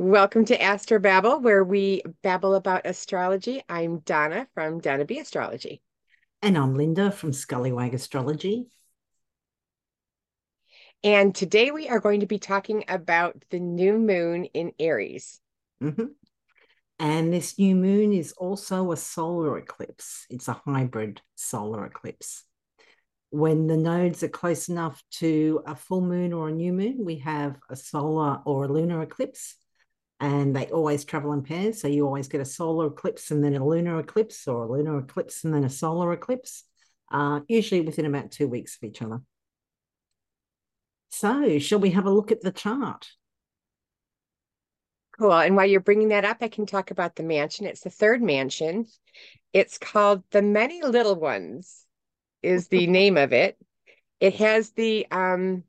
Welcome to Astro Babble, where we babble about astrology. I'm Donna from Donna B Astrology. And I'm Linda from Scullywag Astrology. And today we are going to be talking about the new moon in Aries. Mm-hmm. And this new moon is also a solar eclipse, it's a hybrid solar eclipse. When the nodes are close enough to a full moon or a new moon, we have a solar or a lunar eclipse and they always travel in pairs. So you always get a solar eclipse and then a lunar eclipse, or a lunar eclipse and then a solar eclipse, uh, usually within about two weeks of each other. So, shall we have a look at the chart? Cool. And while you're bringing that up, I can talk about the mansion. It's the third mansion. It's called The Many Little Ones, is the name of it. It has the um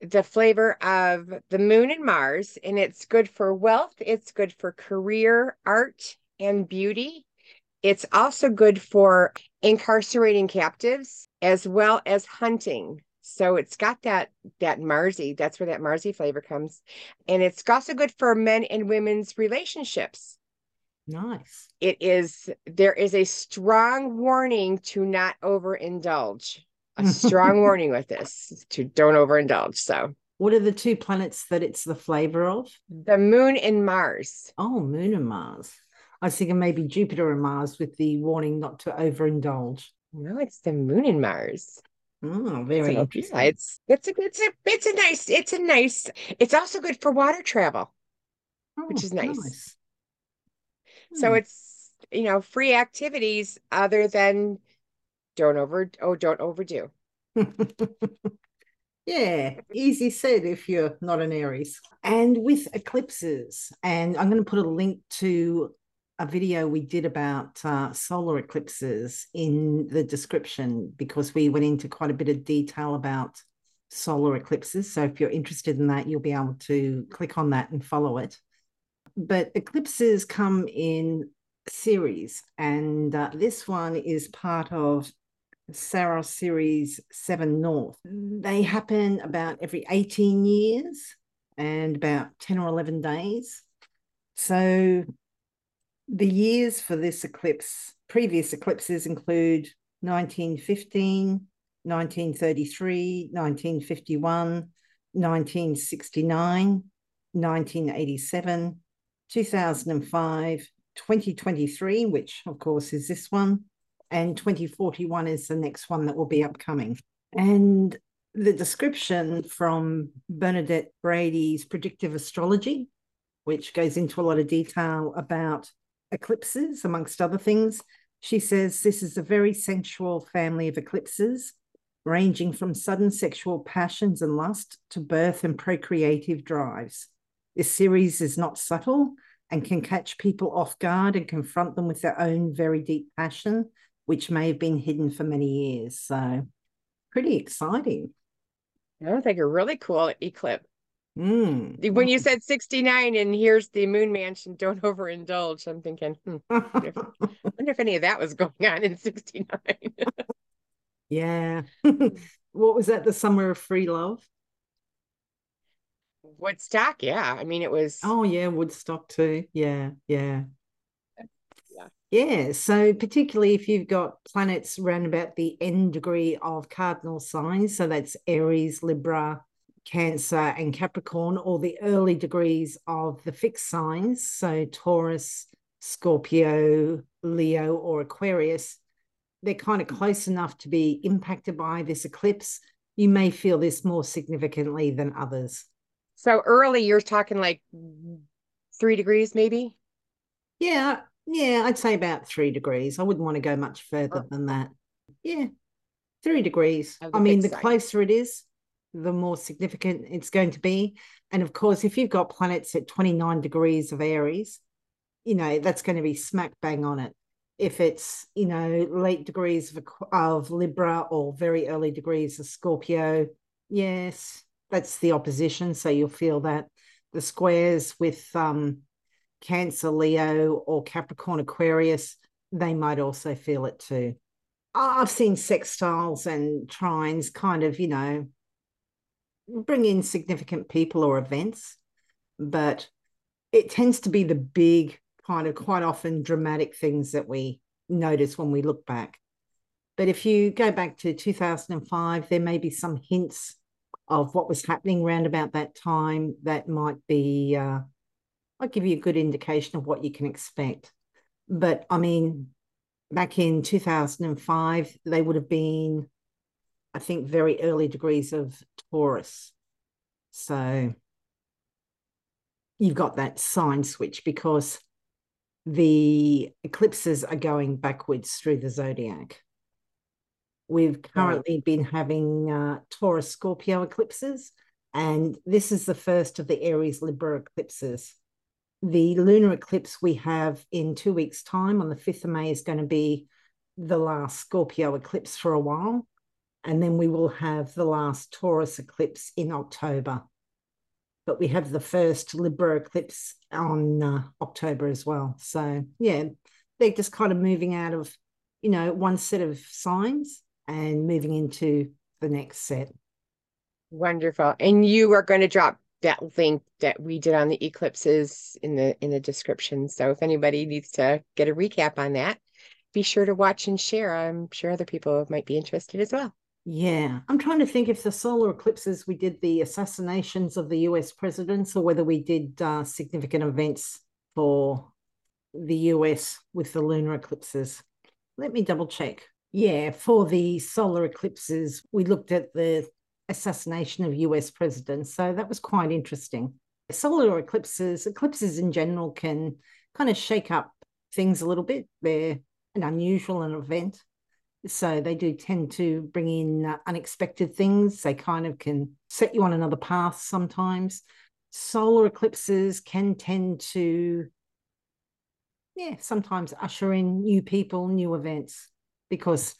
the flavor of the moon and Mars, and it's good for wealth, it's good for career, art, and beauty. It's also good for incarcerating captives as well as hunting. So it's got that that Marsy, that's where that Marsy flavor comes. And it's also good for men and women's relationships. Nice. It is there is a strong warning to not overindulge a strong warning with this to don't overindulge. So, what are the two planets that it's the flavor of? The moon and Mars. Oh, moon and Mars. I was thinking maybe Jupiter and Mars with the warning not to overindulge. No, it's the moon and Mars. Oh, very so, interesting. Yeah, it's it's a it's a it's a nice it's a nice it's also good for water travel, oh, which is nice. nice. So hmm. it's you know free activities other than don't over oh don't overdo. Yeah easy said if you're not an aries. And with eclipses and i'm going to put a link to a video we did about uh, solar eclipses in the description because we went into quite a bit of detail about solar eclipses. So if you're interested in that you'll be able to click on that and follow it. But eclipses come in series and uh, this one is part of Saros Series 7 North. They happen about every 18 years and about 10 or 11 days. So the years for this eclipse, previous eclipses include 1915, 1933, 1951, 1969, 1987, 2005, 2023, which of course is this one, and 2041 is the next one that will be upcoming. And the description from Bernadette Brady's predictive astrology, which goes into a lot of detail about eclipses, amongst other things. She says this is a very sensual family of eclipses, ranging from sudden sexual passions and lust to birth and procreative drives. This series is not subtle and can catch people off guard and confront them with their own very deep passion which may have been hidden for many years. So pretty exciting. I think a really cool eclipse. Mm. When you said 69 and here's the moon mansion, don't overindulge. I'm thinking, hmm, I wonder, if, wonder if any of that was going on in 69. yeah. what was that? The summer of free love? Woodstock, yeah. I mean, it was. Oh, yeah, Woodstock too. Yeah, yeah. Yeah, so particularly if you've got planets around about the end degree of cardinal signs, so that's Aries, Libra, Cancer, and Capricorn, or the early degrees of the fixed signs, so Taurus, Scorpio, Leo, or Aquarius, they're kind of close enough to be impacted by this eclipse. You may feel this more significantly than others. So early, you're talking like three degrees, maybe? Yeah, yeah, I'd say about three degrees. I wouldn't want to go much further oh. than that. Yeah, three degrees. I mean, the closer it is, the more significant it's going to be. And of course, if you've got planets at 29 degrees of Aries, you know, that's going to be smack bang on it. If it's, you know, late degrees of, of Libra or very early degrees of Scorpio, yes, that's the opposition. So you'll feel that the squares with um, Cancer, Leo, or Capricorn, Aquarius, they might also feel it too. I've seen sextiles and trines kind of, you know, bring in significant people or events, but it tends to be the big kind of quite often dramatic things that we notice when we look back. But if you go back to 2005, there may be some hints of what was happening around about that time that might be, uh, I'll give you a good indication of what you can expect. But I mean, back in 2005, they would have been, I think, very early degrees of Taurus. So you've got that sign switch because the eclipses are going backwards through the zodiac. We've currently been having uh, Taurus Scorpio eclipses, and this is the first of the Aries Libra eclipses. The lunar eclipse we have in two weeks' time on the 5th of May is going to be the last Scorpio eclipse for a while. And then we will have the last Taurus eclipse in October but we have the first Libra eclipse on uh, October as well. So yeah, they're just kind of moving out of, you know, one set of signs and moving into the next set. Wonderful. And you are going to drop that link that we did on the eclipses in the in the description. So if anybody needs to get a recap on that, be sure to watch and share. I'm sure other people might be interested as well. Yeah, I'm trying to think if the solar eclipses we did the assassinations of the US presidents or whether we did uh, significant events for the US with the lunar eclipses. Let me double check. Yeah, for the solar eclipses, we looked at the assassination of US presidents. So that was quite interesting. Solar eclipses, eclipses in general can kind of shake up things a little bit. They're an unusual an event so they do tend to bring in uh, unexpected things. They kind of can set you on another path sometimes. Solar eclipses can tend to, yeah, sometimes usher in new people, new events, because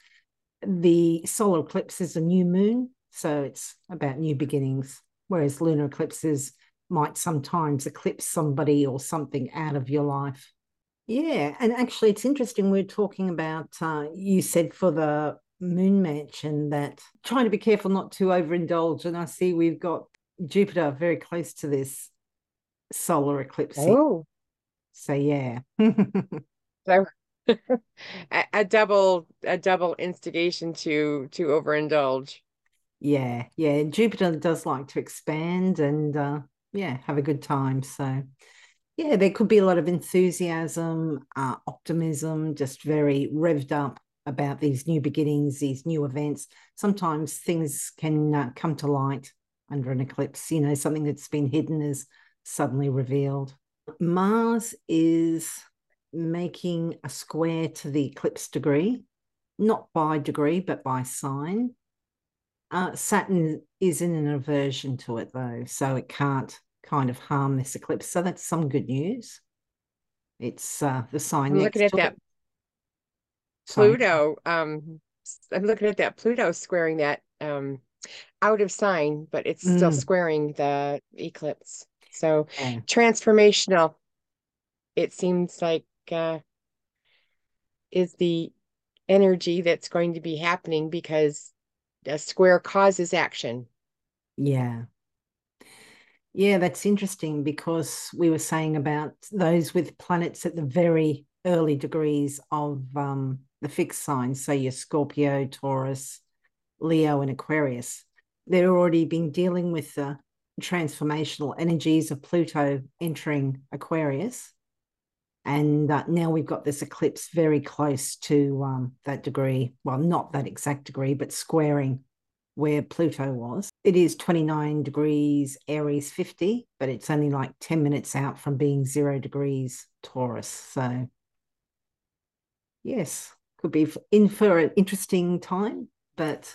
the solar eclipse is a new moon. So it's about new beginnings, whereas lunar eclipses might sometimes eclipse somebody or something out of your life. Yeah, and actually, it's interesting. We're talking about uh, you said for the moon mansion that trying to be careful not to overindulge. And I see we've got Jupiter very close to this solar eclipse. Oh, so yeah. so a, a double a double instigation to to overindulge. Yeah, yeah. Jupiter does like to expand and uh, yeah, have a good time. So yeah, there could be a lot of enthusiasm, uh, optimism, just very revved up about these new beginnings, these new events. Sometimes things can uh, come to light under an eclipse, you know, something that's been hidden is suddenly revealed. Mars is making a square to the eclipse degree, not by degree, but by sign. Uh, Saturn is in an aversion to it, though, so it can't kind of harm this eclipse. So that's some good news. It's uh, the sign. I'm looking at that it. Pluto. Um, I'm looking at that Pluto squaring that um, out of sign, but it's mm. still squaring the eclipse. So yeah. transformational. It seems like uh, is the energy that's going to be happening because a square causes action. Yeah. Yeah, that's interesting because we were saying about those with planets at the very early degrees of um, the fixed signs, so your Scorpio, Taurus, Leo, and Aquarius. They're already been dealing with the transformational energies of Pluto entering Aquarius. And uh, now we've got this eclipse very close to um, that degree. Well, not that exact degree, but squaring where Pluto was. It is 29 degrees Aries 50, but it's only like 10 minutes out from being zero degrees Taurus. So, yes, could be in for an interesting time, but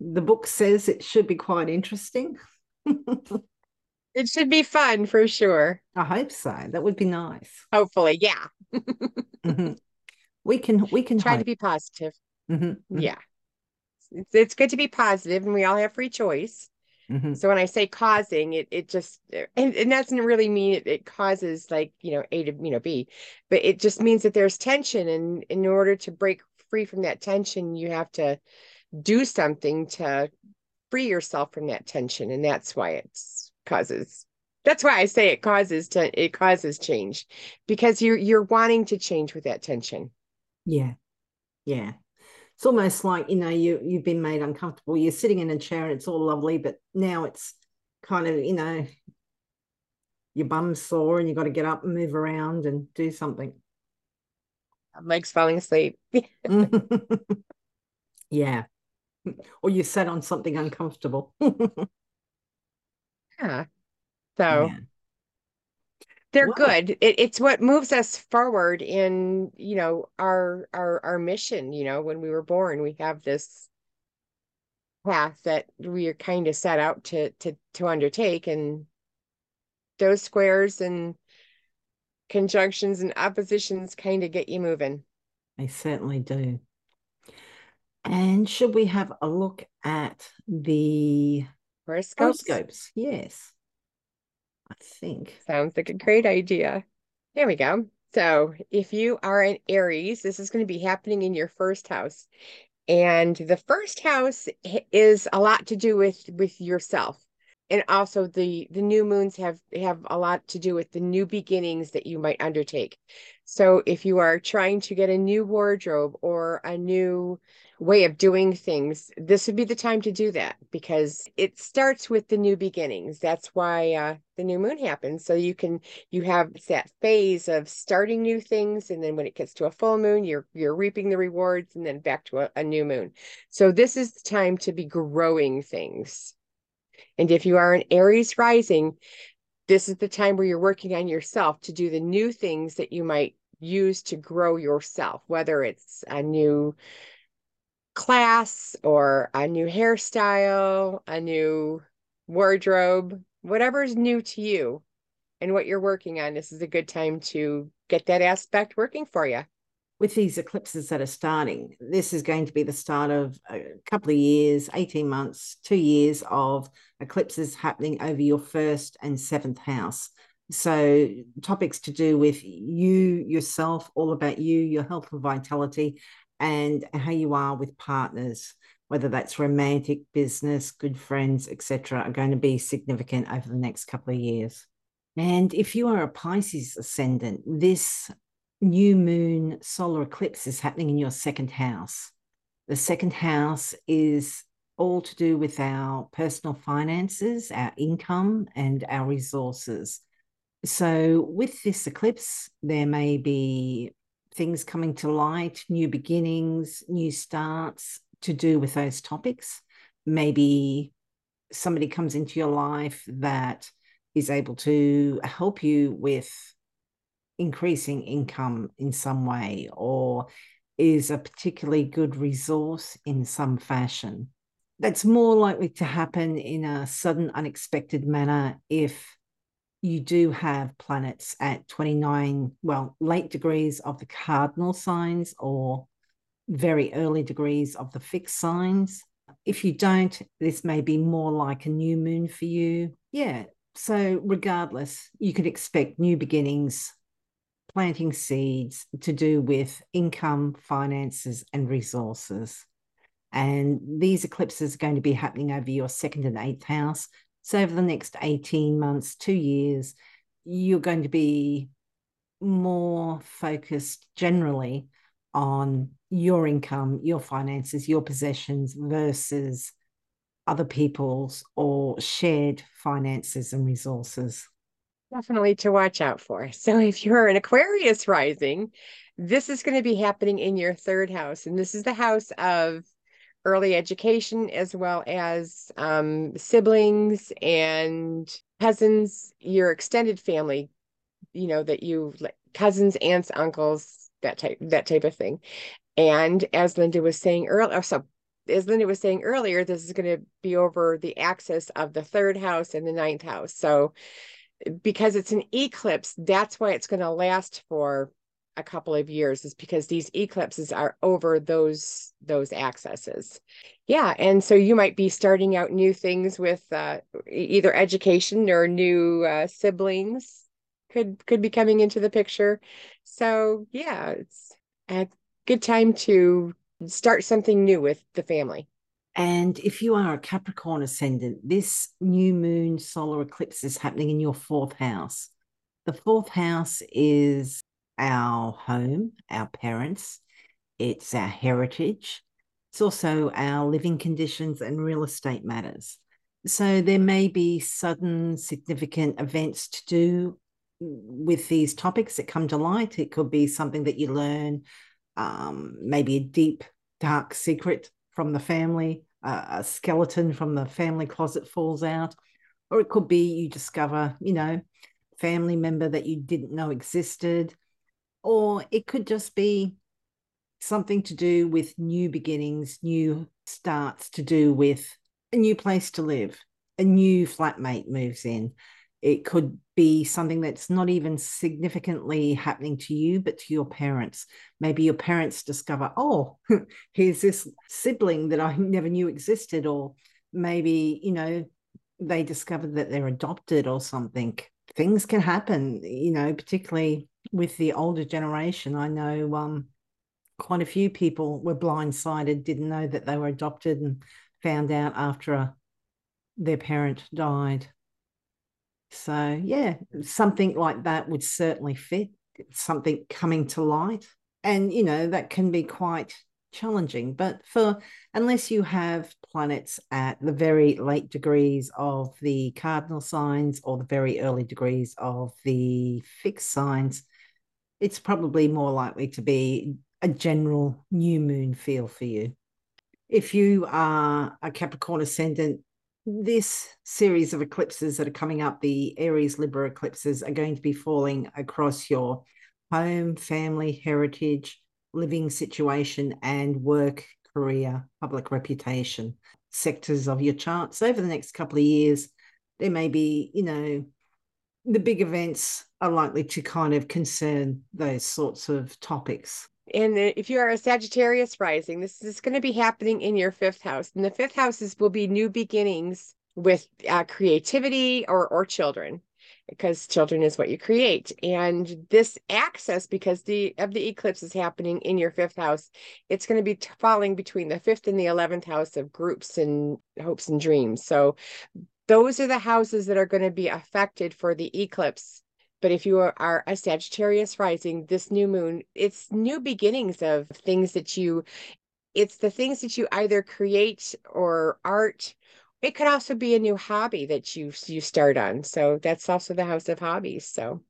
the book says it should be quite interesting. it should be fun for sure. I hope so. That would be nice. Hopefully, yeah. mm-hmm. We can we can try hope. to be positive. Mm-hmm. mm-hmm. Yeah it's, it's good to be positive and we all have free choice mm-hmm. so when i say causing it it just and, and that doesn't really mean it, it causes like you know a to you know b but it just means that there's tension and in order to break free from that tension you have to do something to free yourself from that tension and that's why it causes That's why I say it causes to it causes change because you're you're wanting to change with that tension. Yeah. Yeah. It's almost like, you know, you you've been made uncomfortable. You're sitting in a chair and it's all lovely, but now it's kind of, you know, your bum's sore and you've got to get up and move around and do something. Legs falling asleep. yeah. Or you sat on something uncomfortable. yeah. So they're good. It, it's what moves us forward in, you know, our our our mission, you know, when we were born, we have this path that we are kind of set out to to to undertake and those squares and conjunctions and oppositions kind of get you moving. They certainly do. And should we have a look at the horoscopes? horoscopes? Yes. I think. Sounds like a great idea. There we go. So, if you are an Aries, this is going to be happening in your first house. And the first house is a lot to do with with yourself and also the the new moons have have a lot to do with the new beginnings that you might undertake so if you are trying to get a new wardrobe or a new way of doing things this would be the time to do that because it starts with the new beginnings. That's why uh, the new moon happens. So you can you have that phase of starting new things and then when it gets to a full moon you're you're reaping the rewards and then back to a, a new moon. So this is the time to be growing things. And if you are an Aries rising, this is the time where you're working on yourself to do the new things that you might use to grow yourself, whether it's a new class or a new hairstyle, a new wardrobe, whatever is new to you and what you're working on. This is a good time to get that aspect working for you with these eclipses that are starting, this is going to be the start of a couple of years, 18 months, two years of eclipses happening over your first and seventh house. So, topics to do with you, yourself, all about you, your health and vitality, and how you are with partners, whether that's romantic, business, good friends, etc., are going to be significant over the next couple of years. And if you are a Pisces ascendant, this new moon solar eclipse is happening in your second house. The second house is all to do with our personal finances, our income, and our resources. So, with this eclipse, there may be things coming to light, new beginnings, new starts to do with those topics. Maybe somebody comes into your life that is able to help you with increasing income in some way or is a particularly good resource in some fashion. That's more likely to happen in a sudden, unexpected manner if you do have planets at 29, well, late degrees of the cardinal signs or very early degrees of the fixed signs. If you don't, this may be more like a new moon for you. Yeah. So, regardless, you could expect new beginnings planting seeds to do with income, finances, and resources. And these eclipses are going to be happening over your second and eighth house. So, over the next 18 months, two years, you're going to be more focused generally on your income, your finances, your possessions versus other people's or shared finances and resources definitely to watch out for. So if you're an Aquarius rising, this is going to be happening in your third house. And this is the house of early education as well as um, siblings and cousins, your extended family, you know, that you cousins, aunts, uncles, that type, that type of thing. And as Linda was saying earlier, so as Linda was saying earlier, this is going to be over the axis of the third house and the ninth house. So because it's an eclipse, that's why it's going to last for a couple of years is because these eclipses are over those those accesses. Yeah and so you might be starting out new things with uh, either education or new uh, siblings could could be coming into the picture. So yeah it's a good time to start something new with the family. And if you are a Capricorn ascendant, this new moon solar eclipse is happening in your fourth house. The fourth house is our home, our parents, it's our heritage, it's also our living conditions and real estate matters. So there may be sudden significant events to do with these topics that come to light. It could be something that you learn, um, maybe a deep, dark secret from the family, uh, a skeleton from the family closet falls out, or it could be you discover, you know, family member that you didn't know existed, or it could just be something to do with new beginnings, new starts to do with a new place to live, a new flatmate moves in. It could be something that's not even significantly happening to you, but to your parents. Maybe your parents discover, oh, here's this sibling that I never knew existed, or maybe, you know, they discovered that they're adopted or something. Things can happen, you know, particularly with the older generation. I know um, quite a few people were blindsided, didn't know that they were adopted, and found out after a, their parent died. So, yeah, something like that would certainly fit, something coming to light. And, you know, that can be quite challenging. But for unless you have planets at the very late degrees of the cardinal signs or the very early degrees of the fixed signs, it's probably more likely to be a general new moon feel for you. If you are a Capricorn ascendant, this series of eclipses that are coming up, the Aries Libra eclipses, are going to be falling across your home, family, heritage, living situation, and work, career, public reputation sectors of your charts over the next couple of years. There may be, you know, the big events are likely to kind of concern those sorts of topics. And if you are a Sagittarius rising, this is going to be happening in your fifth house. And the fifth houses will be new beginnings with uh, creativity or or children because children is what you create. And this axis because the of the eclipse is happening in your fifth house it's going to be falling between the fifth and the 11th house of groups and hopes and dreams. So those are the houses that are going to be affected for the eclipse but if you are a Sagittarius rising, this new moon, it's new beginnings of things that you, it's the things that you either create or art. It could also be a new hobby that you you start on. So that's also the house of hobbies. So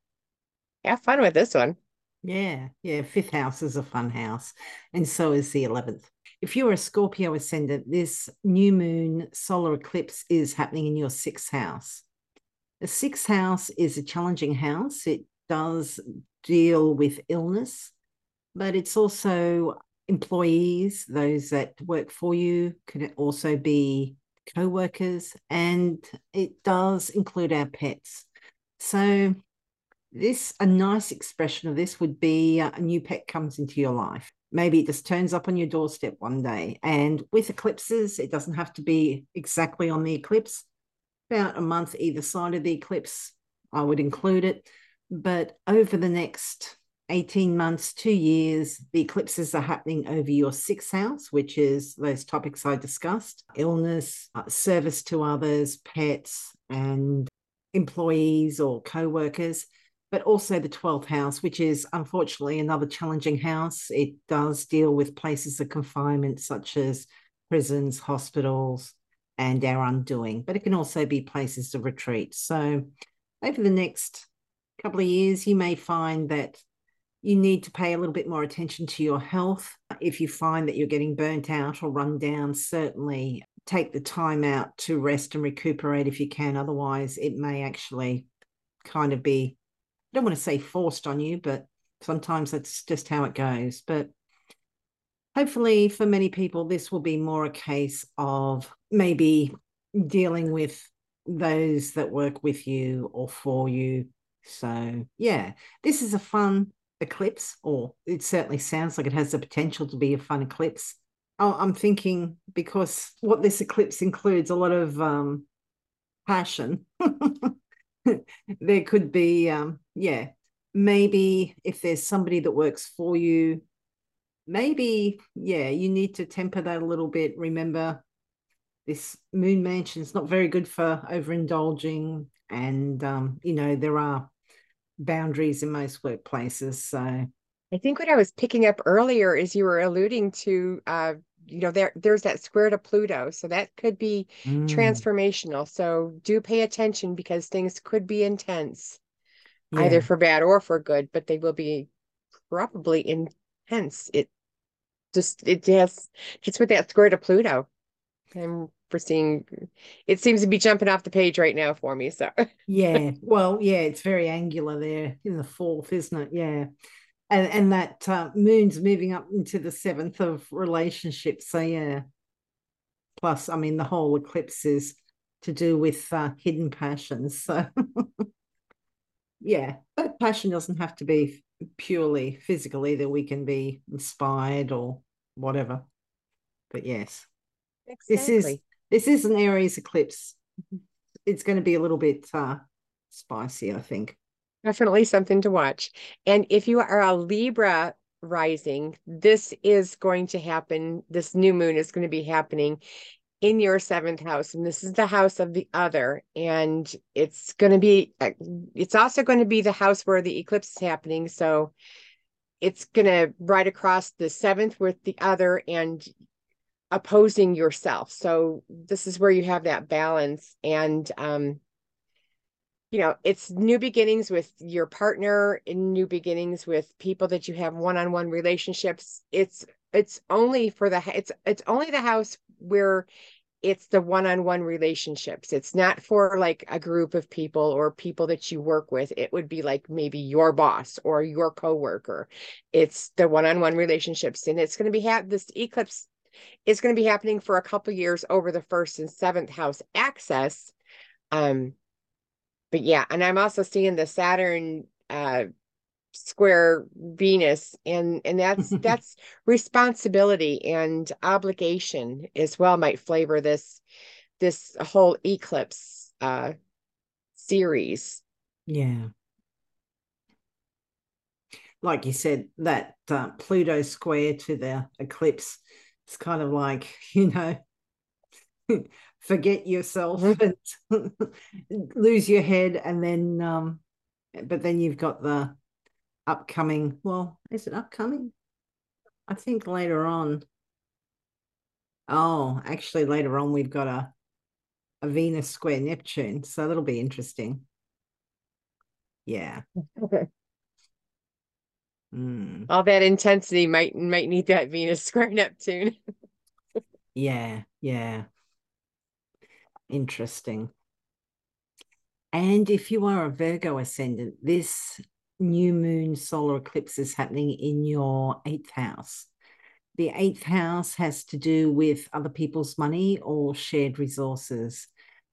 have fun with this one. Yeah, yeah. Fifth house is a fun house, and so is the eleventh. If you're a Scorpio ascendant, this new moon solar eclipse is happening in your sixth house. The sixth house is a challenging house. It does deal with illness, but it's also employees, those that work for you, can also be co workers, and it does include our pets. So, this a nice expression of this would be uh, a new pet comes into your life. Maybe it just turns up on your doorstep one day. And with eclipses, it doesn't have to be exactly on the eclipse about a month either side of the eclipse, I would include it. But over the next 18 months, two years, the eclipses are happening over your sixth house, which is those topics I discussed illness, uh, service to others, pets, and employees or co workers, but also the 12th house, which is unfortunately another challenging house. It does deal with places of confinement such as prisons, hospitals, and our undoing, but it can also be places of retreat. So, over the next couple of years, you may find that you need to pay a little bit more attention to your health. If you find that you're getting burnt out or run down, certainly take the time out to rest and recuperate if you can. Otherwise, it may actually kind of be, I don't want to say forced on you, but sometimes that's just how it goes. But hopefully for many people this will be more a case of maybe dealing with those that work with you or for you. So yeah this is a fun eclipse or it certainly sounds like it has the potential to be a fun eclipse. I'm thinking because what this eclipse includes a lot of um, passion. There could be um, yeah maybe if there's somebody that works for you maybe, yeah, you need to temper that a little bit. Remember, this moon mansion is not very good for overindulging. And, um, you know, there are boundaries in most workplaces. So I think what I was picking up earlier is you were alluding to, uh, you know, there there's that square to Pluto, so that could be mm. transformational. So do pay attention because things could be intense, yeah. either for bad or for good, but they will be probably intense. It just it has it's with that square to Pluto. I'm foreseeing it seems to be jumping off the page right now for me. So yeah, well, yeah, it's very angular there in the fourth, isn't it? Yeah. And and that uh, moon's moving up into the seventh of relationships. So yeah. Plus, I mean, the whole eclipse is to do with uh, hidden passions. So yeah, but passion doesn't have to be purely physical either. We can be inspired or whatever. But yes. Exactly. This is this is an Aries eclipse. It's going to be a little bit uh, spicy, I think. Definitely something to watch. And if you are a Libra rising, this is going to happen. This new moon is going to be happening in your seventh house. And this is the house of the other. And it's going to be, uh, it's also going to be the house where the eclipse is happening. So it's going to right across the seventh with the other. And opposing yourself. So this is where you have that balance and um you know, it's new beginnings with your partner new beginnings with people that you have one-on-one relationships. It's it's only for the it's it's only the house where it's the one-on-one relationships. It's not for like a group of people or people that you work with. It would be like maybe your boss or your coworker. It's the one-on-one relationships and it's going to be have this eclipse is going to be happening for a couple years over the first and seventh house axis. Um, but yeah, and I'm also seeing the Saturn uh square Venus, and and that's that's responsibility and obligation as well might flavor this this whole eclipse uh series. Yeah. Like you said, that uh, Pluto square to the eclipse it's kind of like you know forget yourself mm-hmm. and lose your head and then um but then you've got the upcoming well is it upcoming? I think later on. Oh actually later on we've got a a venus square neptune so that'll be interesting. Yeah. Okay Mm. All that intensity might might need that Venus square Neptune. yeah, yeah. Interesting. And if you are a Virgo ascendant, this new moon solar eclipse is happening in your eighth house. The eighth house has to do with other people's money or shared resources.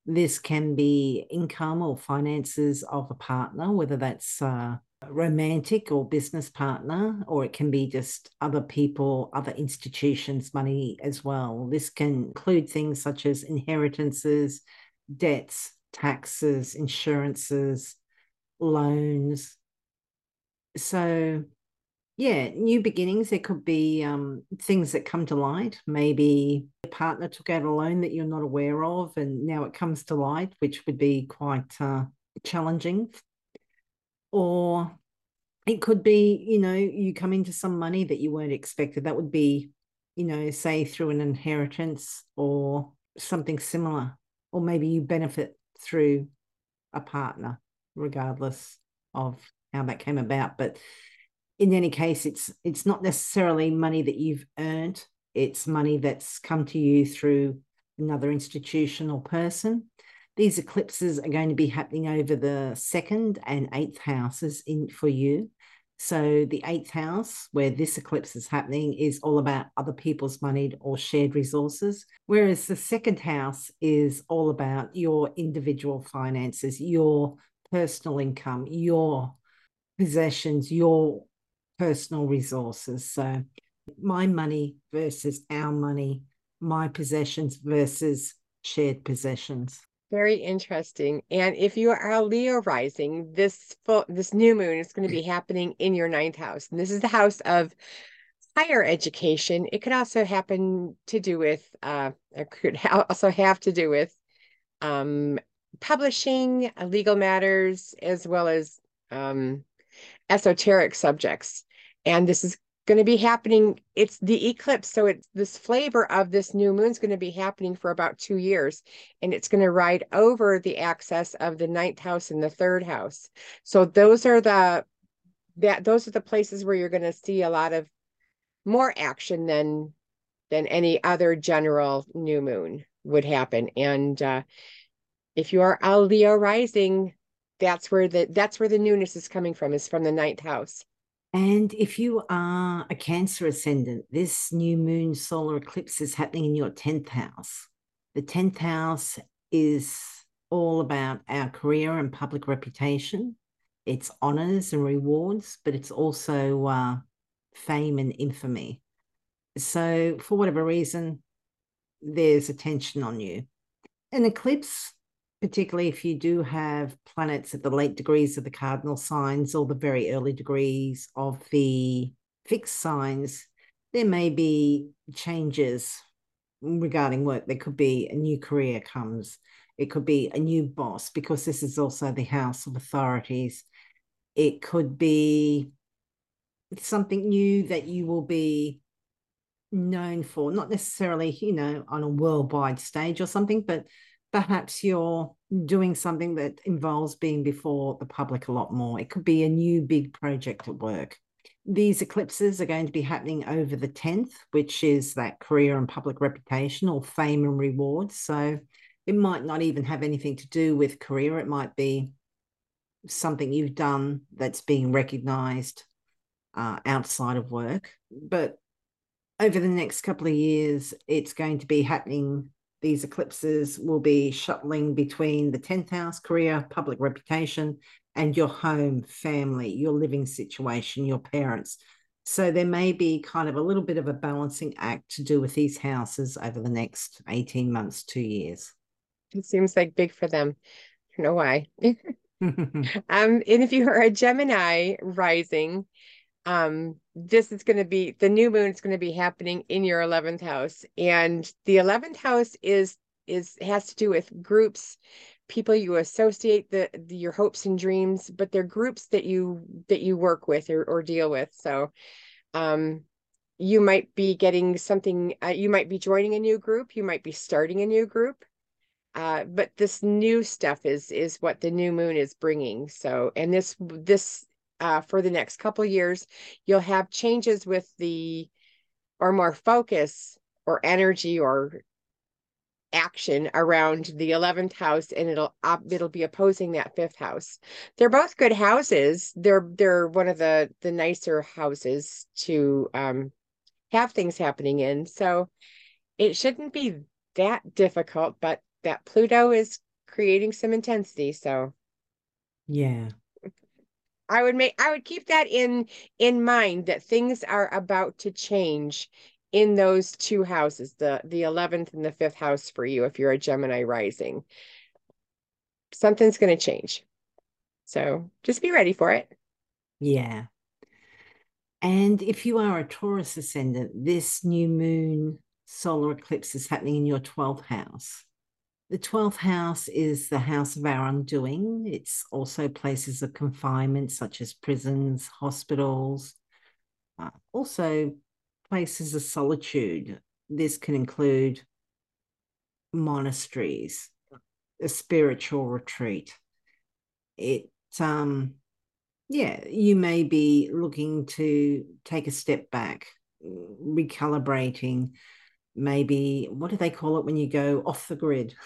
This can be income or finances of a partner, whether that's uh, romantic or business partner, or it can be just other people, other institutions' money as well. This can include things such as inheritances, debts, taxes, insurances, loans. So, yeah, new beginnings. There could be um, things that come to light. Maybe a partner took out a loan that you're not aware of, and now it comes to light, which would be quite uh, challenging or it could be you know you come into some money that you weren't expected. That would be you know say through an inheritance or something similar or maybe you benefit through a partner regardless of how that came about. But in any case it's it's not necessarily money that you've earned. It's money that's come to you through another institution or person these eclipses are going to be happening over the second and eighth houses in for you. So the eighth house, where this eclipse is happening, is all about other people's money or shared resources. Whereas the second house is all about your individual finances, your personal income, your possessions, your personal resources. So my money versus our money, my possessions versus shared possessions. Very interesting. And if you are Leo rising, this full, this new moon is going to be happening in your ninth house. And this is the house of higher education. It could also happen to do with, uh, it could also have to do with um, publishing, uh, legal matters, as well as um, esoteric subjects. And this is going to be happening. It's the eclipse. So it's this flavor of this new moon is going to be happening for about two years. And it's going to ride over the axis of the ninth house and the third house. So those are the that those are the places where you're going to see a lot of more action than than any other general new moon would happen. And uh, if you are a Leo rising, that's where the that's where the newness is coming from, is from the ninth house. And if you are a Cancer ascendant, this new moon solar eclipse is happening in your 10th house. The 10th house is all about our career and public reputation. It's honors and rewards, but it's also uh, fame and infamy. So, for whatever reason, there's attention on you. An eclipse, particularly if you do have planets at the late degrees of the cardinal signs or the very early degrees of the fixed signs, there may be changes regarding work. There could be a new career comes, it could be a new boss, because this is also the house of authorities. It could be something new that you will be known for, not necessarily, you know, on a worldwide stage or something, but perhaps you're doing something that involves being before the public a lot more. It could be a new big project at work. These eclipses are going to be happening over the 10th, which is that career and public reputation or fame and rewards. So it might not even have anything to do with career. It might be something you've done that's being recognized uh, outside of work. But over the next couple of years, it's going to be happening. These eclipses will be shuttling between the 10th house, career, public reputation, and your home, family, your living situation, your parents. So there may be kind of a little bit of a balancing act to do with these houses over the next 18 months, two years. It seems like big for them. I don't know why. um, and if you are a Gemini rising, um this is going to be the new moon is going to be happening in your 11th house. And the 11th house is is has to do with groups people you associate the, the, your hopes and dreams but they're groups that you that you work with or, or deal with. So um you might be getting something uh, you might be joining a new group you might be starting a new group uh, but this new stuff is is what the new moon is bringing. So and this this uh, for the next couple years. You'll have changes with the or more focus or energy or action around the 11th house and it'll it'll be opposing that fifth house. They're both good houses. They're they're one of the the nicer houses to um have things happening in. So it shouldn't be that difficult but that pluto is creating some intensity so. Yeah I would make I would keep that in in mind that things are about to change in those two houses, the the 11th and the 5th house for you if you're a Gemini rising. Something's going to change. So, just be ready for it. Yeah. And if you are a Taurus ascendant, this new moon solar eclipse is happening in your 12th house. The 12th house is the house of our undoing. It's also places of confinement, such as prisons, hospitals, uh, also places of solitude. This can include monasteries, a spiritual retreat. It, um, yeah, you may be looking to take a step back, recalibrating, maybe what do they call it when you go off the grid?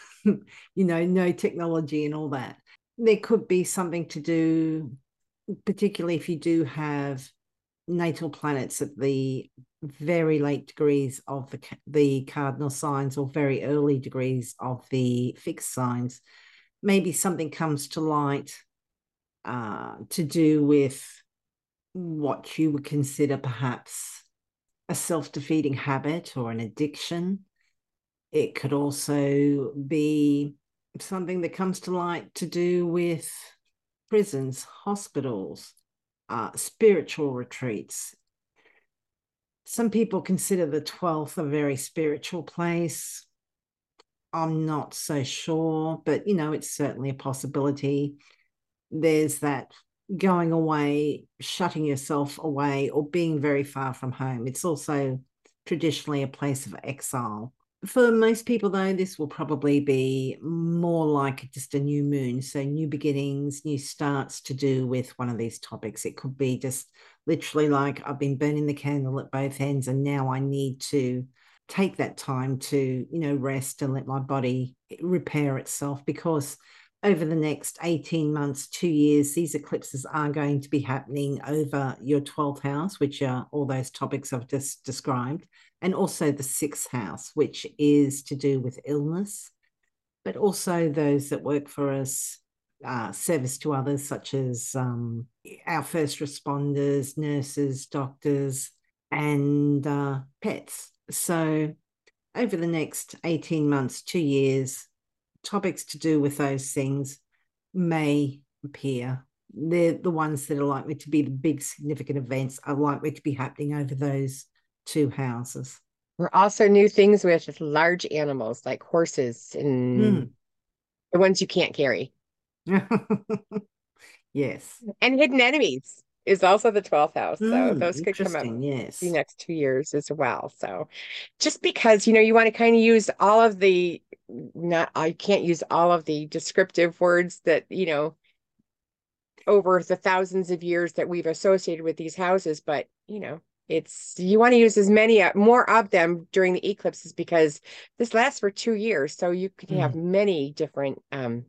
You know no technology and all that. There could be something to do particularly if you do have natal planets at the very late degrees of the the cardinal signs or very early degrees of the fixed signs. Maybe something comes to light uh, to do with what you would consider perhaps a self defeating habit or an addiction. It could also be something that comes to light to do with prisons, hospitals, uh, spiritual retreats. some people consider the 12th a very spiritual place. I'm not so sure, but you know, it's certainly a possibility. There's that going away, shutting yourself away, or being very far from home. It's also traditionally a place of exile. For most people, though, this will probably be more like just a new moon. So, new beginnings, new starts to do with one of these topics. It could be just literally like I've been burning the candle at both ends, and now I need to take that time to, you know, rest and let my body repair itself because over the next 18 months, two years, these eclipses are going to be happening over your 12th house, which are all those topics I've just described, and also the sixth house, which is to do with illness, but also those that work for us, uh, service to others, such as um, our first responders, nurses, doctors, and uh, pets. So, over the next 18 months, two years, topics to do with those things may appear. They're the ones that are likely to be the big significant events are likely to be happening over those two houses. We're also new things with large animals like horses and mm. the ones you can't carry. yes. And hidden enemies is also the 12th house. So mm, those could come up yes. the next two years as well. So just because, you know, you want to kind of use all of the not I can't use all of the descriptive words that, you know, over the thousands of years that we've associated with these houses, but you know, it's you want to use as many uh, more of them during the eclipses because this lasts for two years, so you can mm. have many different um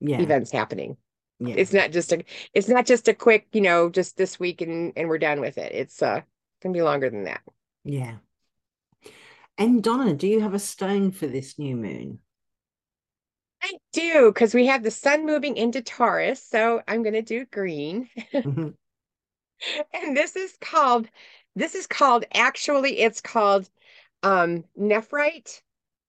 yeah. events happening. Yeah. It's not just a it's not just a quick, you know, just this week and and we're done with it. It's uh gonna be longer than that. Yeah. And Donna, do you have a stone for this new moon? I do, because we have the sun moving into Taurus. So I'm going to do green. Mm-hmm. and this is called, this is called, actually, it's called um, nephrite.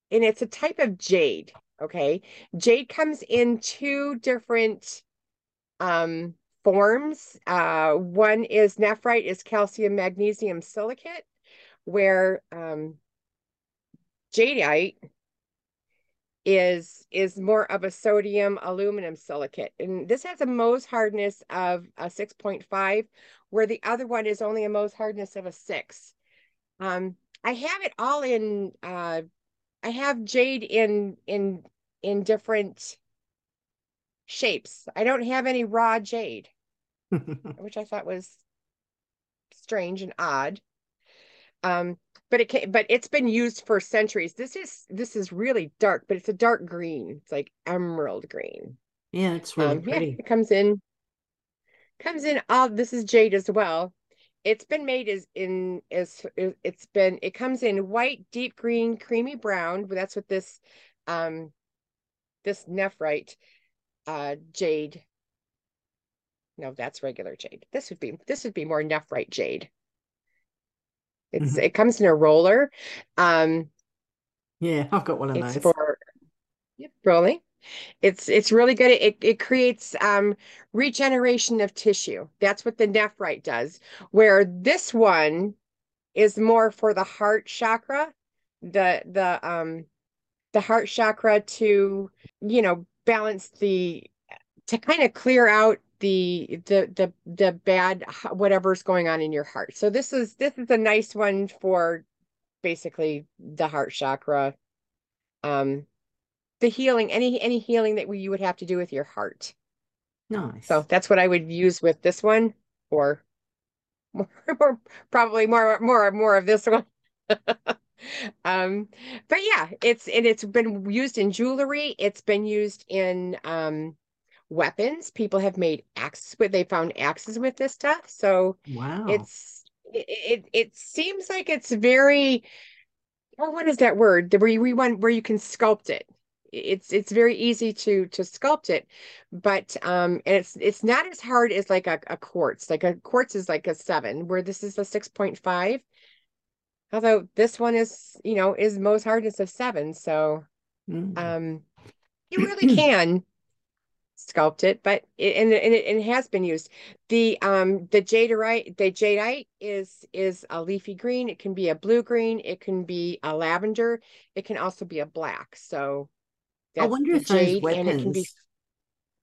And it's a type of jade. Okay. Jade comes in two different um, forms. Uh, one is nephrite, is calcium magnesium silicate, where um, jadeite is is more of a sodium aluminum silicate and this has a mohs hardness of a 6.5 where the other one is only a mohs hardness of a 6 um i have it all in uh i have jade in in in different shapes i don't have any raw jade which i thought was strange and odd um but it can, but it's been used for centuries. This is this is really dark, but it's a dark green. It's like emerald green. Yeah, it's really um, pretty. Yeah, it comes in comes in all this is jade as well. It's been made as in as it's been it comes in white, deep green, creamy brown. That's what this um this nephrite uh jade. No, that's regular jade. This would be this would be more nephrite jade. It's mm-hmm. it comes in a roller. Um, yeah, I've got one of it's those. For yep, rolling. It's it's really good. It it creates um, regeneration of tissue. That's what the nephrite does. Where this one is more for the heart chakra, the the um the heart chakra to you know balance the to kind of clear out the the the the bad whatever's going on in your heart. So this is this is a nice one for basically the heart chakra. Um the healing any any healing that we, you would have to do with your heart. Nice. So that's what I would use with this one or more, more probably more more more of this one. um but yeah, it's and it's been used in jewelry, it's been used in um weapons. People have made axes with they found axes with this stuff. So wow, it's it it, it seems like it's very oh, what is that word? The Where you we want where you can sculpt it. It's it's very easy to to sculpt it, but um, and it's it's not as hard as like a, a quartz. Like a quartz is like a seven, where this is a six point five. Although this one is, you know, is Mohs hardness of seven. So, mm. um, you really can sculpt it, but it, and, and it, and it has been used. The um the jadeite the jadeite is is a leafy green. It can be a blue green. It can be a lavender. It can also be a black. So I wonder if those weapons. Be...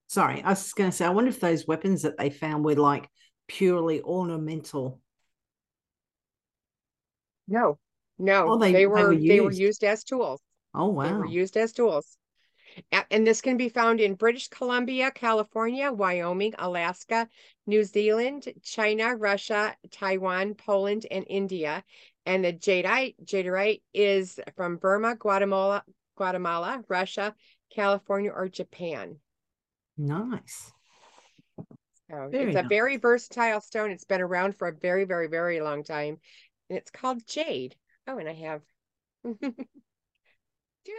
Sorry, I was just going to say. I wonder if those weapons that they found were like purely ornamental. No, no, oh, they, they, were, they were they were used as tools. Oh wow, they were used as tools. And this can be found in British Columbia, California, Wyoming, Alaska, New Zealand, China, Russia, Taiwan, Poland, and India. And the jadeite, jadeite is from Burma, Guatemala, Guatemala, Russia, California, or Japan. Nice. So very it's a very versatile stone. It's been around for a very, very, very long time. And it's called jade. Oh, and I have do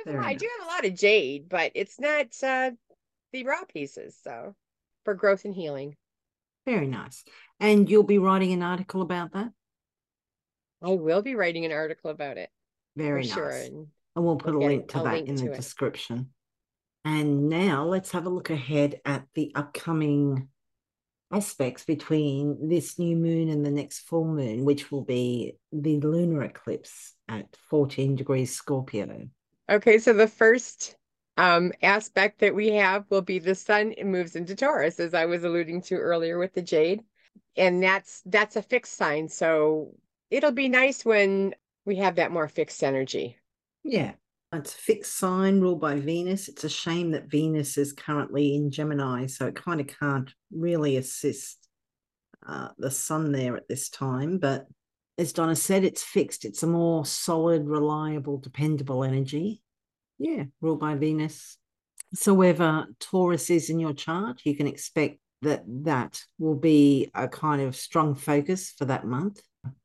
have I do have a lot of jade, but it's not uh, the raw pieces. So for growth and healing. Very nice. And you'll be writing an article about that? I will be writing an article about it. Very nice. Sure. And, and we'll put we'll a link to a that link in to the it. description. And now let's have a look ahead at the upcoming aspects between this new moon and the next full moon, which will be the lunar eclipse at 14 degrees Scorpio. Okay, so the first um, aspect that we have will be the sun moves into Taurus, as I was alluding to earlier with the jade, and that's that's a fixed sign. So it'll be nice when we have that more fixed energy. Yeah, it's a fixed sign ruled by Venus. It's a shame that Venus is currently in Gemini, so it kind of can't really assist uh, the sun there at this time. But as Donna said, it's fixed. It's a more solid, reliable, dependable energy. Yeah, ruled by Venus. So, wherever Taurus is in your chart, you can expect that that will be a kind of strong focus for that month.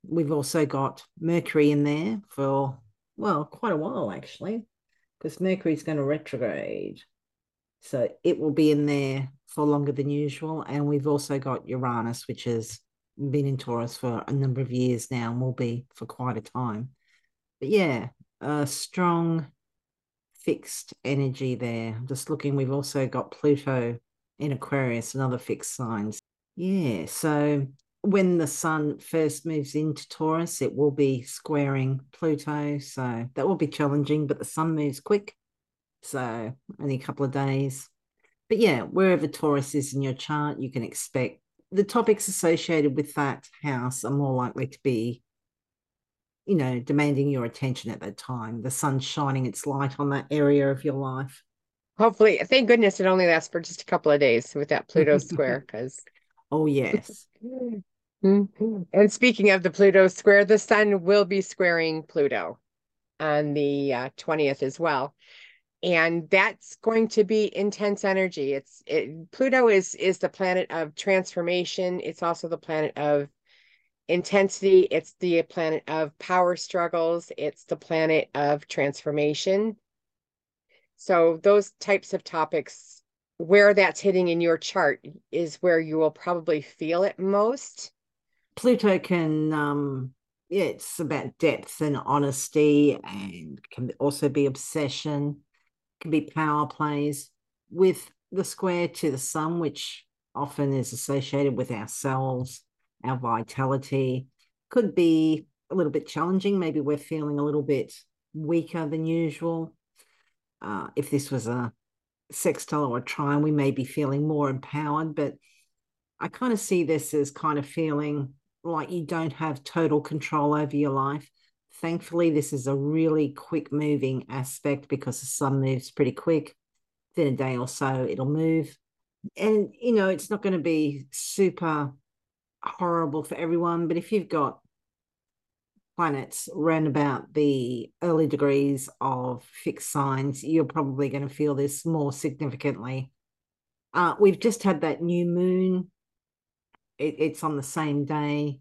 We've also got Mercury in there for, well, quite a while actually, because Mercury's going to retrograde. So it will be in there for longer than usual. And we've also got Uranus, which has been in Taurus for a number of years now and will be for quite a time. But yeah, a strong fixed energy there. Just looking, we've also got Pluto in Aquarius, another fixed signs. Yeah, so when the sun first moves into Taurus, it will be squaring Pluto. So that will be challenging, but the sun moves quick. So only a couple of days. But yeah, wherever Taurus is in your chart, you can expect the topics associated with that house are more likely to be, you know, demanding your attention at that time. The sun shining its light on that area of your life. Hopefully, thank goodness it only lasts for just a couple of days with that Pluto square. Because oh yes. and speaking of the Pluto square, the sun will be squaring Pluto on the uh, 20th as well. And that's going to be intense energy. It's it, pluto is is the planet of transformation. It's also the planet of intensity. It's the planet of power struggles. It's the planet of transformation. So those types of topics where that's hitting in your chart is where you will probably feel it most pluto can um yeah it's about depth and honesty and can also be obsession can be power plays with the square to the sun, which often is associated with ourselves, our vitality. Could be a little bit challenging. Maybe we're feeling a little bit weaker than usual. Uh, if this was a sextile or a trine, we may be feeling more empowered. But I kind of see this as kind of feeling like you don't have total control over your life. Thankfully, this is a really quick moving aspect because the sun moves pretty quick. Within a day or so, it'll move. And, you know, it's not going to be super horrible for everyone, but if you've got planets around about the early degrees of fixed signs, you're probably going to feel this more significantly. Uh, we've just had that new moon. It, it's on the same day.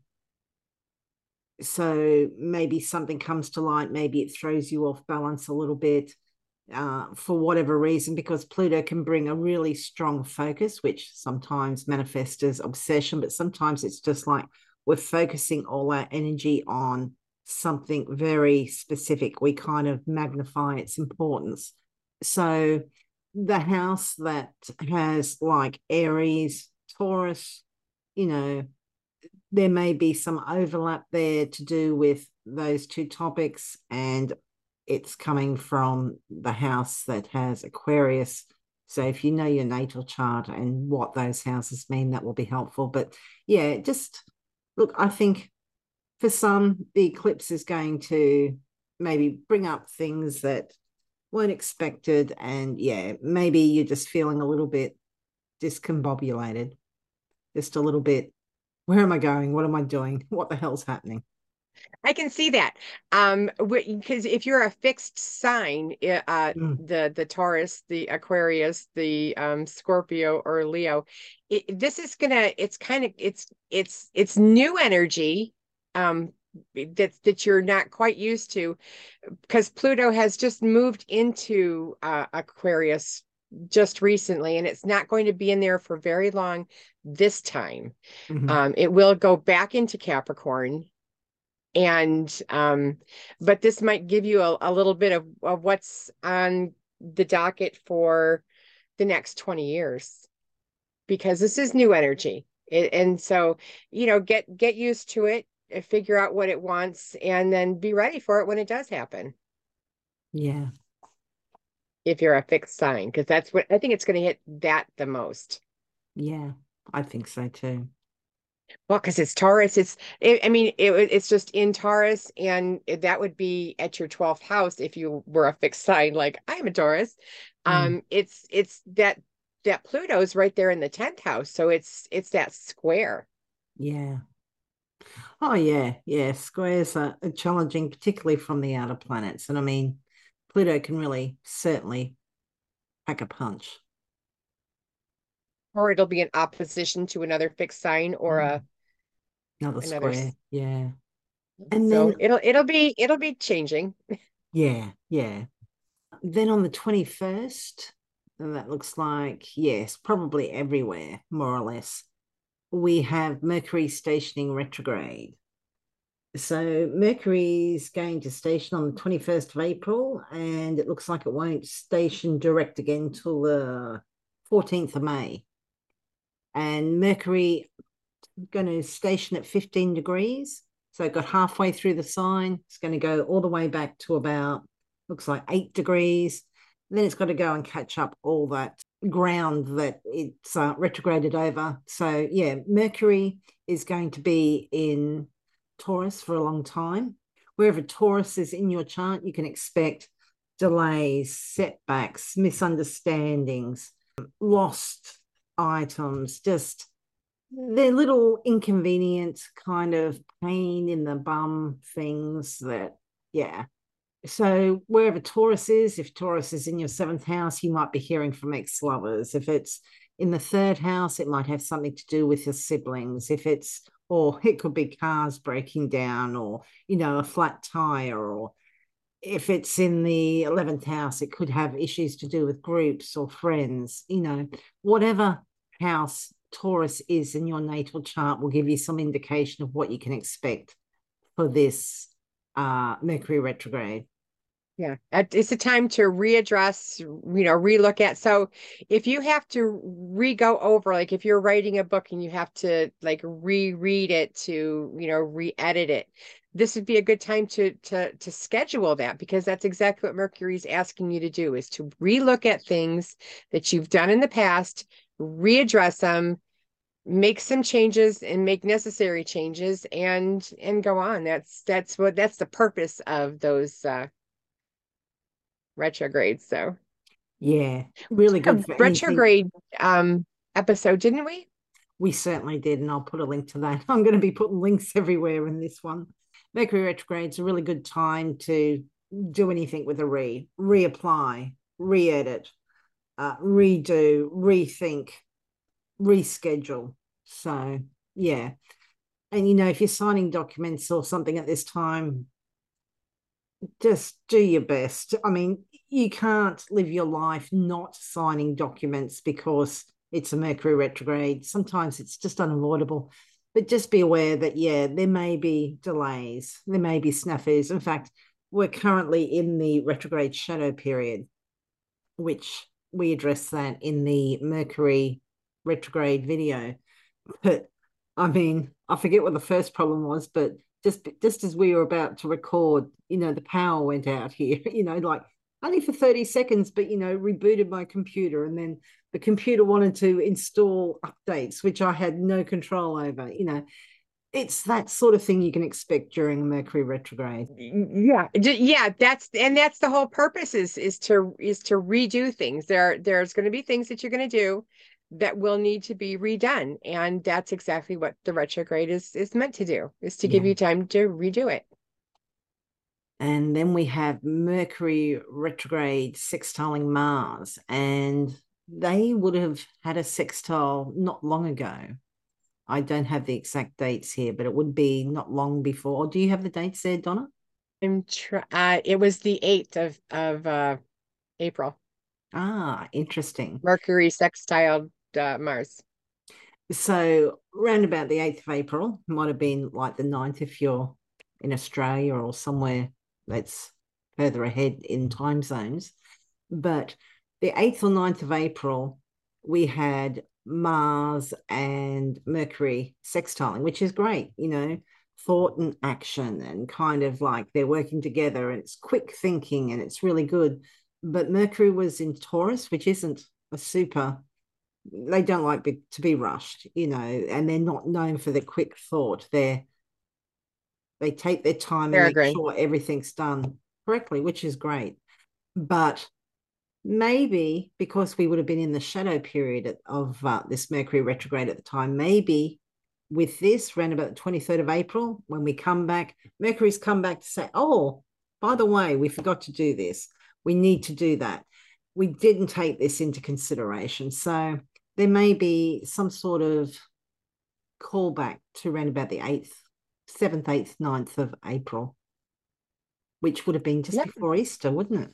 So maybe something comes to light maybe it throws you off balance a little bit uh, for whatever reason because pluto can bring a really strong focus which sometimes manifests as obsession but sometimes it's just like we're focusing all our energy on something very specific. We kind of magnify its importance. So the house that has like Aries, Taurus, you know, there may be some overlap there to do with those two topics, and it's coming from the house that has Aquarius. So if you know your natal chart and what those houses mean, that will be helpful. But yeah, just look, I think for some, the eclipse is going to maybe bring up things that weren't expected. And yeah, maybe you're just feeling a little bit discombobulated, just a little bit. Where am I going? What am I doing? What the hell's happening? I can see that. Um, because if you're a fixed sign, uh, mm. the the Taurus, the Aquarius, the um, Scorpio or Leo, it, this is gonna. It's kind of it's it's it's new energy. Um, that that you're not quite used to, because Pluto has just moved into uh, Aquarius just recently, and it's not going to be in there for very long this time. Mm-hmm. Um, it will go back into Capricorn and um but this might give you a, a little bit of, of what's on the docket for the next 20 years because this is new energy it, and so you know get get used to it figure out what it wants and then be ready for it when it does happen yeah if you're a fixed sign because that's what i think it's going to hit that the most yeah i think so too well, because it's Taurus, it's it, I mean it, it's just in Taurus, and that would be at your twelfth house if you were a fixed sign. Like I'm a Taurus. Mm. Um, it's it's that that Pluto's right there in the tenth house, so it's it's that square. Yeah. Oh yeah, yeah. Squares are challenging, particularly from the outer planets, and I mean, Pluto can really certainly pack a punch or it'll be in opposition to another fixed sign or a mm. another, another square. Yeah. Mm-hmm. And so then it'll it'll be it'll be changing. Yeah, yeah. Then on the 21st, and that looks like, yes, probably everywhere, more or less, we have Mercury stationing retrograde. So Mercury's going to station on the 21st of April, and it looks like it won't station direct again till the 14th of May and Mercury going to station at 15 degrees. So it got halfway through the sign. It's going to go all the way back to about, looks like eight degrees. then it's got to go and catch up all that ground that it's uh, retrograded over. So, yeah, Mercury is going to be in Taurus for a long time. Wherever Taurus is in your chart, you can expect delays, setbacks, misunderstandings, lost items, just they're little inconvenient kind of pain in the bum things that, yeah. So wherever Taurus is, if Taurus is in your seventh house, you might be hearing from ex-lovers. If it's in the third house, it might have something to do with your siblings. If it's, or it could be cars breaking down, or you know, a flat tire, or if it's in the 11th house, it could have issues to do with groups or friends, you know, whatever house Taurus is in your natal chart will give you some indication of what you can expect for this uh, Mercury retrograde. Yeah, it's a time to readdress, you know, relook at. So if you have to re-go over, like if you're writing a book and you have to like reread it to, you know, re-edit it, this would be a good time to to to schedule that because that's exactly what Mercury's asking you to do is to relook at things that you've done in the past, readdress them, make some changes and make necessary changes and and go on. That's that's what that's the purpose of those uh retrogrades. So yeah, really good retrograde um episode, didn't we? We certainly did, and I'll put a link to that. I'm going to be putting links everywhere in this one. Mercury retrograde is a really good time to do anything with a re, reapply, re-edit, uh, redo, rethink, reschedule. So yeah. And you know, if you're signing documents or something at this time, just do your best. I mean, you can't live your life not signing documents because it's a Mercury retrograde. Sometimes it's just unavoidable but just be aware that yeah there may be delays there may be snafus in fact we're currently in the retrograde shadow period which we address that in the Mercury retrograde video. But I mean, I forget what the first problem was, but just just as we were about to record, you know, the power went out here, you know, like only for 30 seconds, but you know, rebooted my computer and then the computer wanted to install updates, which I had no control over, you know. It's that sort of thing you can expect during Mercury retrograde. Yeah, yeah, that's and that's the whole purpose is is to is to redo things. There there's going to be things that you're going to do that will need to be redone and that's exactly what the retrograde is is meant to do is to yeah. give you time to redo it. And then we have mercury retrograde sextiling mars and they would have had a sextile not long ago. I don't have the exact dates here but it would be not long before. Do you have the dates there donna? I'm try- uh, it was the 8th of of uh april Ah, interesting. Mercury sextile uh, Mars. So, round about the 8th of April, might have been like the 9th if you're in Australia or somewhere that's further ahead in time zones. But the 8th or 9th of April, we had Mars and Mercury sextiling, which is great, you know, thought and action and kind of like they're working together and it's quick thinking and it's really good. But Mercury was in Taurus, which isn't a super they don't like be, to be rushed, you know, and they're not known for their quick thought. They're they take their time Fair and make sure everything's done correctly, which is great. But maybe because we would have been in the shadow period of uh, this Mercury retrograde at the time, maybe with this around about the 23rd of April, when we come back, Mercury's come back to say, oh, by the way, we forgot to do this. We need to do that. We didn't take this into consideration. So there may be some sort of callback to around about the 8th, 7th, 8th, 9th of April, which would have been just yep. before Easter, wouldn't it?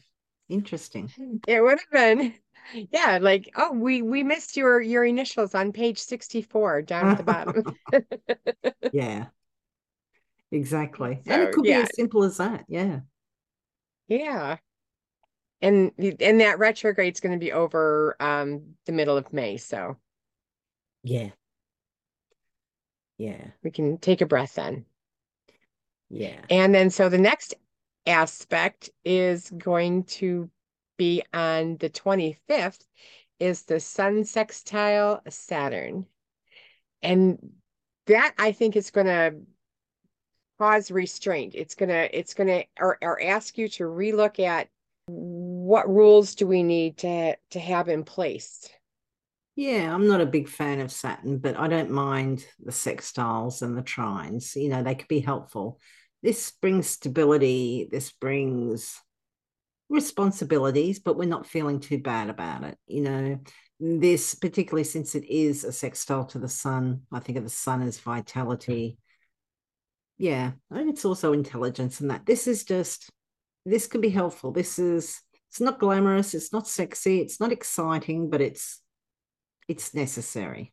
Interesting. It would have been. Yeah, like oh, we we missed your your initials on page 64 down at the bottom. yeah. Exactly. So, and it could yeah. be as simple as that. Yeah. Yeah and and that retrograde is going to be over um the middle of May. So yeah, yeah, we can take a breath then. Yeah, and then so the next aspect is going to be on the 25th is the sun sextile Saturn. And that I think is going to cause restraint. It's going to, it's going to, or, or ask you to relook at what rules do we need to to have in place? Yeah, I'm not a big fan of Saturn, but I don't mind the sextiles and the trines. You know, they could be helpful. This brings stability, this brings responsibilities, but we're not feeling too bad about it. You know, this, particularly since it is a sextile to the sun, I think of the sun as vitality. Yeah, and it's also intelligence and that. This is just this can be helpful. This is it's not glamorous, it's not sexy, it's not exciting, but it's it's necessary.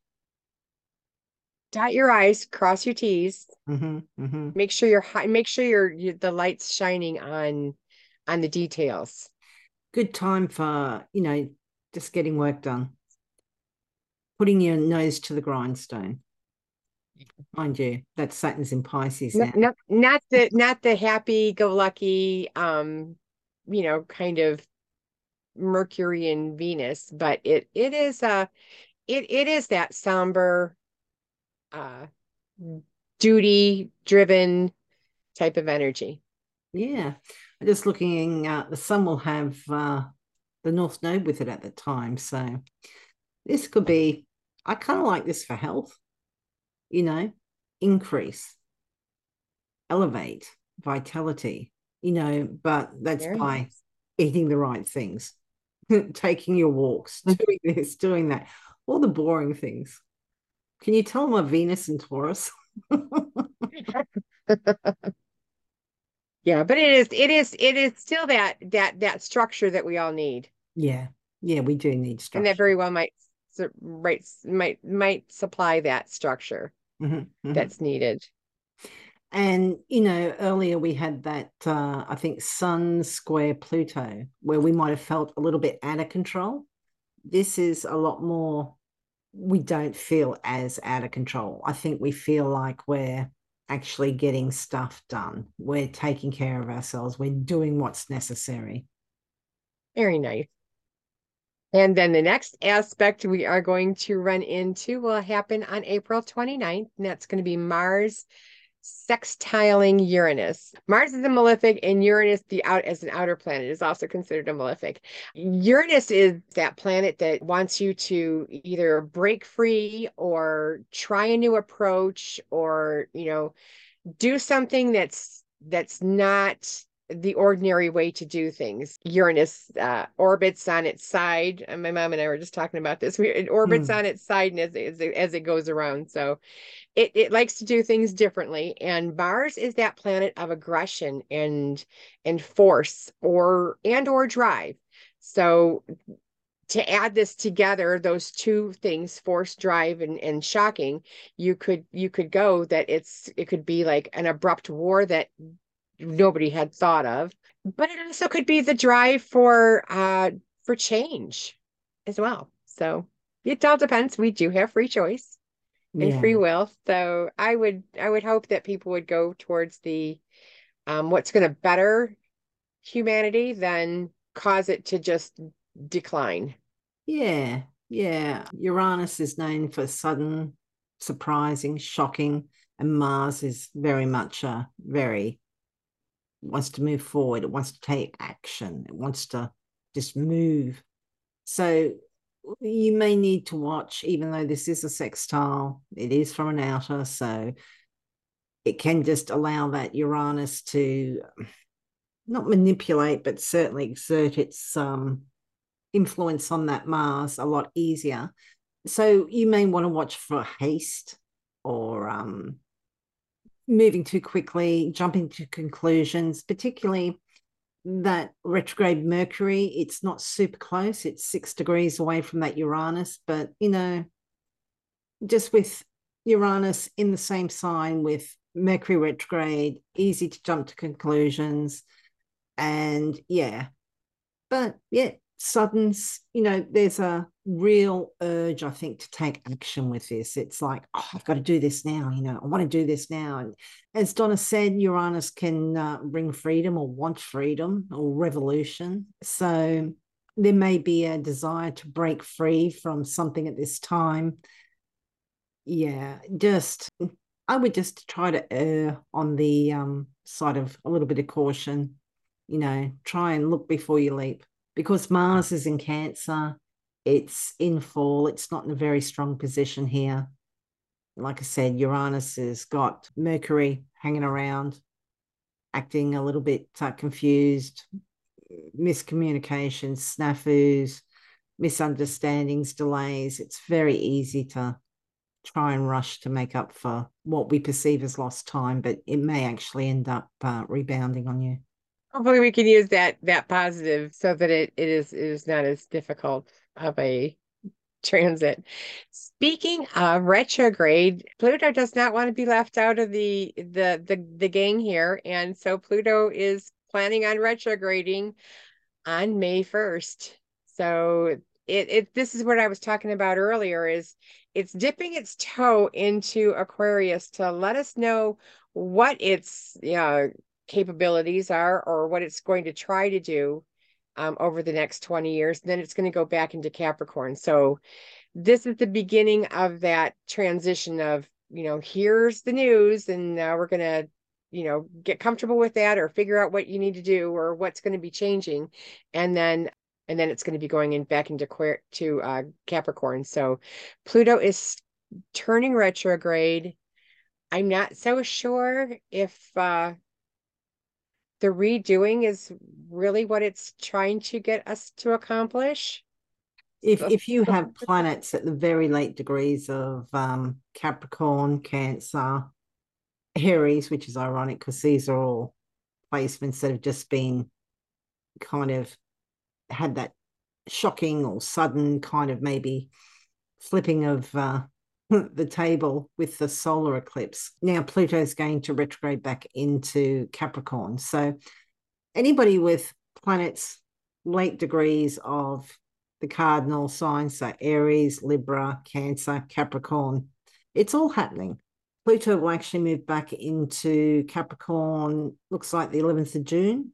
Dot your I's, cross your T's. Mm-hmm, mm-hmm. Make sure you're high. Make sure you're, you the lights shining on on the details. Good time for you know just getting work done. Putting your nose to the grindstone mind you that's saturn's in pisces now. not, not the not the happy go lucky um you know kind of mercury and venus but it it is uh it it is that somber uh duty driven type of energy. Yeah. Just looking at uh, the sun will have uh the north node with it at the time so this could be i kind of like this for health you know, increase, elevate, vitality, you know, but that's Very by nice. eating the right things, taking your walks, doing this, doing that, all the boring things. Can you tell my Venus and Taurus? yeah, but it is it is it is still that that that structure that we all need. Yeah. Yeah, we do need structure. And that very well might right might might supply that structure mm-hmm, mm-hmm. that's needed. And you know, earlier we had that uh, I think Sun square Pluto, where we might have felt a little bit out of control. this is a lot more we don't feel as out of control. I think we feel like we're actually getting stuff done. We're taking care of ourselves. We're doing what's necessary. Very nice. And then the next aspect we are going to run into will happen on April 29th, and that's going to be Mars sextiling Uranus. Mars is a malefic, and Uranus, the out as an outer planet, is also considered a malefic. Uranus is that planet that wants you to either break free or try a new approach, or you know, do something that's that's not the ordinary way to do things. Uranus uh, orbits on its side. And my mom and I were just talking about this. It orbits mm. on its side and as, as, it, as it goes around. So it, it likes to do things differently. And Mars is that planet of aggression and and force or and or drive. So to add this together those two things force drive and, and shocking you could you could go that it's it could be like an abrupt war that nobody had thought of. But it also could be the drive for uh for change as well. So it all depends. We do have free choice and yeah. free will. So I would I would hope that people would go towards the um what's going to better humanity than cause it to just decline. Yeah. Yeah. Uranus is known for sudden, surprising, shocking, and Mars is very much a very wants to move forward, it wants to take action, it wants to just move. So you may need to watch, even though this is a sextile, it is from an outer, so it can just allow that Uranus to not manipulate, but certainly exert its um, influence on that Mars a lot easier. So you may want to watch for haste or um, moving too quickly, jumping to conclusions, particularly that retrograde Mercury. It's not super close, it's six degrees away from that Uranus, but you know, just with Uranus in the same sign with Mercury retrograde, easy to jump to conclusions. And yeah, but yeah, sudden, you know, there's a real urge, I think, to take action with this. It's like, oh, I've got to do this now. You know, I want to do this now. And as Donna said, Uranus can uh, bring freedom or want freedom or revolution. So there may be a desire to break free from something at this time. Yeah, just I would just try to err on the um, side of a little bit of caution. You know, try and look before you leap because Mars is in Cancer, it's in fall, it's not in a very strong position here. Like I said, Uranus has got Mercury hanging around, acting a little bit uh, confused, miscommunications, snafus, misunderstandings, delays. It's very easy to try and rush to make up for what we perceive as lost time, but it may actually end up uh, rebounding on you hopefully we can use that that positive so that it, it is it is not as difficult of a transit. Speaking of retrograde, Pluto does not want to be left out of the the the, the gang here, and so Pluto is planning on retrograding on May 1st. So it, it this is what I was talking about earlier is it's dipping its toe into Aquarius to let us know what its yeah capabilities are or what it's going to try to do um, over the next 20 years. Then it's going to go back into Capricorn. So this is the beginning of that transition of, you know, here's the news and now we're going to, you know, get comfortable with that or figure out what you need to do or what's going to be changing. And then and then it's going to be going in back into to uh, Capricorn. So Pluto is turning retrograde. I'm not so sure if uh, the redoing is really what it's trying to get us to accomplish. If if you have planets at the very late degrees of um, capricorn cancer aries which is ironic because these are all placements that have just been kind of had that shocking or sudden kind of maybe flipping of uh, the table with the solar eclipse. Now, Pluto is going to retrograde back into Capricorn. So, anybody with planets late degrees of the cardinal signs, so Aries, Libra, Cancer, Capricorn. It's all happening. Pluto will actually move back into Capricorn, looks like the 11th of June,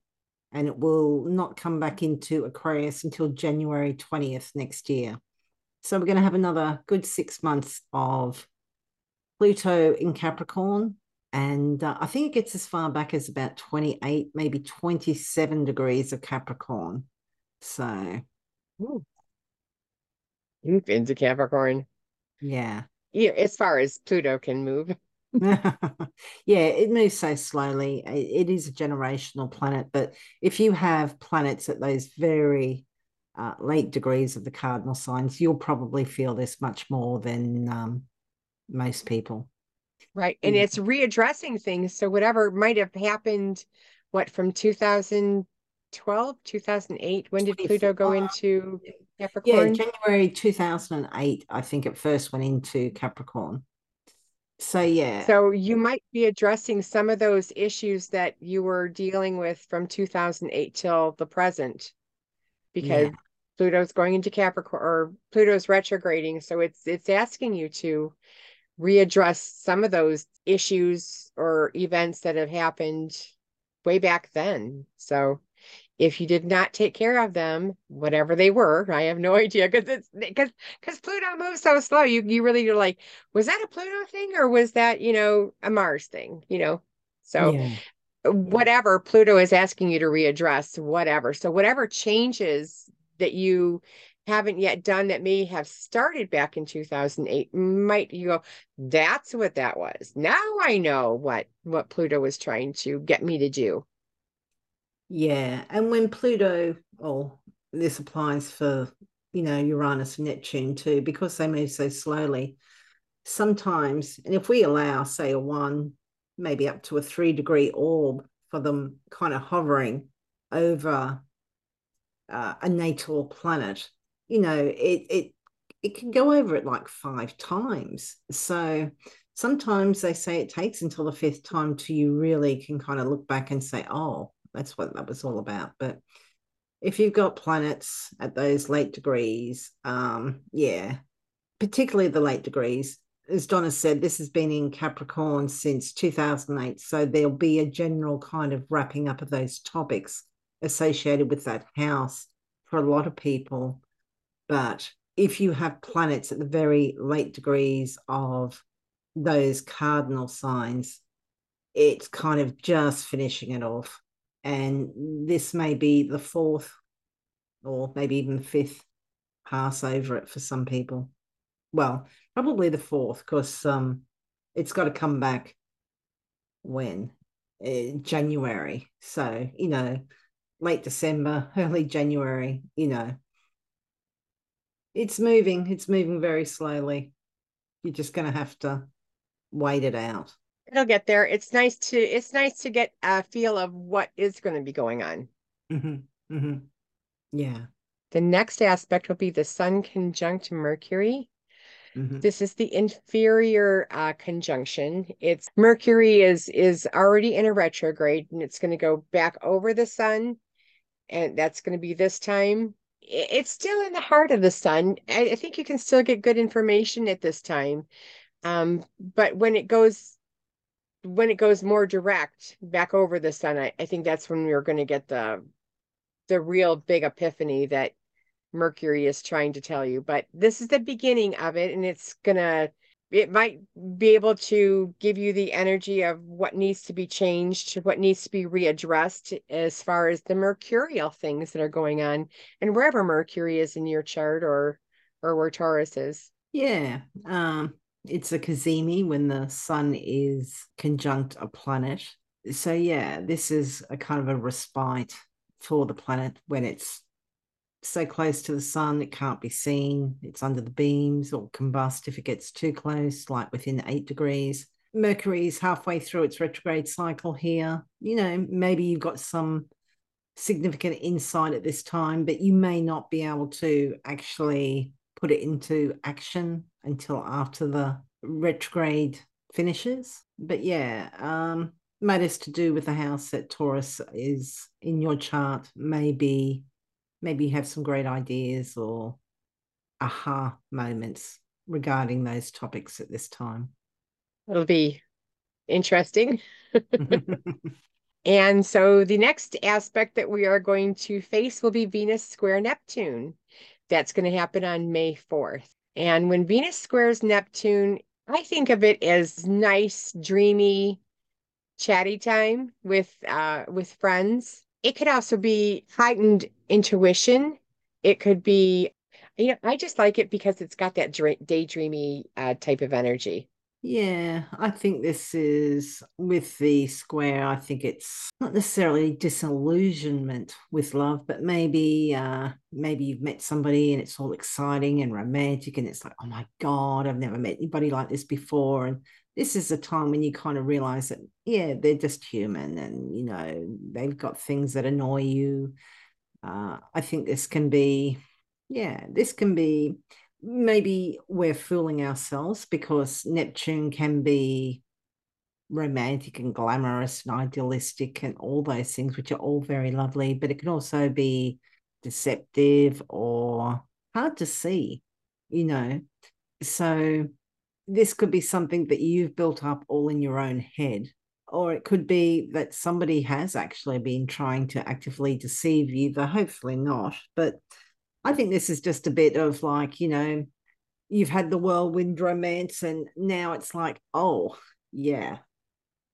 and it will not come back into Aquarius until January 20th next year. So we're going to have another good six months of Pluto in Capricorn. And uh, I think it gets as far back as about 28, maybe 27 degrees of Capricorn. So Ooh. You've been to Capricorn. Yeah. Yeah, as far as Pluto can move. yeah, it moves so slowly. It is a generational planet, but if you have planets at those very uh, late degrees of the cardinal signs, you'll probably feel this much more than um, most people. Right. And yeah. it's readdressing things. So whatever might have happened, what, from 2012, 2008, when did Pluto go into Capricorn? Yeah, January 2008, I think it first went into Capricorn. So, yeah. So you might be addressing some of those issues that you were dealing with from 2008 till the present because yeah. Pluto's going into Capricorn or Pluto's retrograding. So it's it's asking you to readdress some of those issues or events that have happened way back then. So if you did not take care of them, whatever they were, I have no idea because it's because because Pluto moves so slow. You you really are like, was that a Pluto thing or was that you know a Mars thing? You know, so yeah. Whatever Pluto is asking you to readdress, whatever. So whatever changes that you haven't yet done that may have started back in 2008 might you go that's what that was now i know what what pluto was trying to get me to do yeah, and when Pluto, or this applies for you know Uranus and Neptune too, because they move so slowly. Sometimes, and if we allow, say, a one, maybe up to a three degree orb for them kind of hovering over uh, a natal planet, you know, it it it can go over it like five times. So sometimes they say it takes until the fifth time till you really can kind of look back and say, oh, that's what that was all about. But if you've got planets at those late degrees, um, yeah, particularly the late degrees, as Donna said, this has been in Capricorn since 2008. So there'll be a general kind of wrapping up of those topics associated with that house for a lot of people. But if you have planets at the very late degrees of those cardinal signs, it's kind of just finishing it off and this may be the fourth or maybe even the fifth pass over it for some people. Well, probably the fourth because um, it's got to come back when uh, January. So you know, late December, early January. You know, it's moving. It's moving very slowly. You're just going to have to wait it out it'll get there. It's nice to it's nice to get a feel of what is going to be going on. Mm-hmm. Mm-hmm. Yeah. The next aspect will be the Sun conjunct Mercury. Mm-hmm. This is the inferior uh, conjunction. It's Mercury is is already in a retrograde, and it's going to go back over the Sun, and that's going to be this time. It's still in the heart of the Sun. I, think you can still get good information at this time, um, but when it goes when it goes more direct back over the sun, I, I think that's when we're going to get the the real big epiphany that Mercury is trying to tell you. But this is the beginning of it, and it's gonna it might be able to give you the energy of what needs to be changed, what needs to be readdressed as far as the mercurial things that are going on, and wherever Mercury is in your chart or or where Taurus is. Yeah. Um, it's a cazimi when the sun is conjunct a planet. So, yeah, this is a kind of a respite for the planet when it's so close to the sun it can't be seen. It's under the beams or combust if it gets too close, like within eight degrees. Mercury is halfway through its retrograde cycle here. You know, maybe you've got some significant insight at this time, but you may not be able to actually put it into action until after the retrograde finishes. But yeah, um, matters to do with the house that Taurus is in your chart may be maybe you have some great ideas or aha moments regarding those topics at this time. It'll be interesting. and so the next aspect that we are going to face will be Venus square Neptune. That's going to happen on May 4th. And when Venus squares Neptune, I think of it as nice, dreamy, chatty time with uh with friends. It could also be heightened intuition. It could be you know, I just like it because it's got that daydreamy uh, type of energy. Yeah, I think this is with the square. I think it's not necessarily disillusionment with love, but maybe uh maybe you've met somebody and it's all exciting and romantic and it's like, oh my God, I've never met anybody like this before. And this is a time when you kind of realize that, yeah, they're just human and you know, they've got things that annoy you. Uh, I think this can be, yeah, this can be maybe we're fooling ourselves because Neptune can be romantic and glamorous and idealistic and all those things, which are all very lovely, but it can also be deceptive or hard to see, you know. So this could be something that you've built up all in your own head. Or it could be that somebody has actually been trying to actively deceive you, though hopefully not. But I think this is just a bit of like, you know, you've had the whirlwind romance, and now it's like, oh, yeah,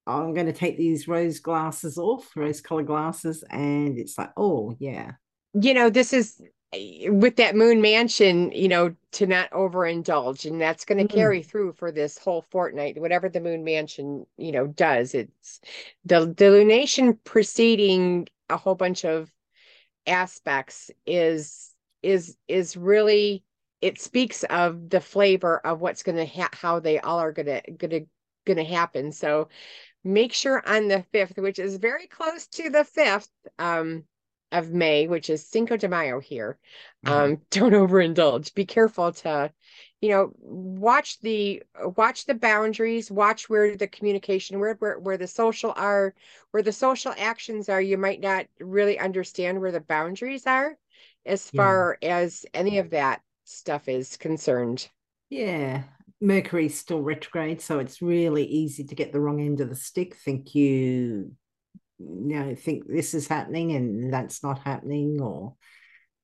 I'm going to take these rose glasses off, rose color glasses. And it's like, oh, yeah. You know, this is with that moon mansion, you know, to not overindulge. And that's going to mm. carry through for this whole fortnight, whatever the moon mansion, you know, does. It's the, the lunation preceding a whole bunch of aspects is is is really it speaks of the flavor of what's going to ha- how they all are going to going to going to happen so make sure on the 5th which is very close to the 5th um of May, which is Cinco de Mayo here. Mm-hmm. Um, don't overindulge. Be careful to, you know, watch the watch the boundaries, watch where the communication, where where where the social are, where the social actions are. You might not really understand where the boundaries are as far yeah. as any of that stuff is concerned. Yeah. Mercury's still retrograde, so it's really easy to get the wrong end of the stick. Think you, you know, think this is happening and that's not happening, or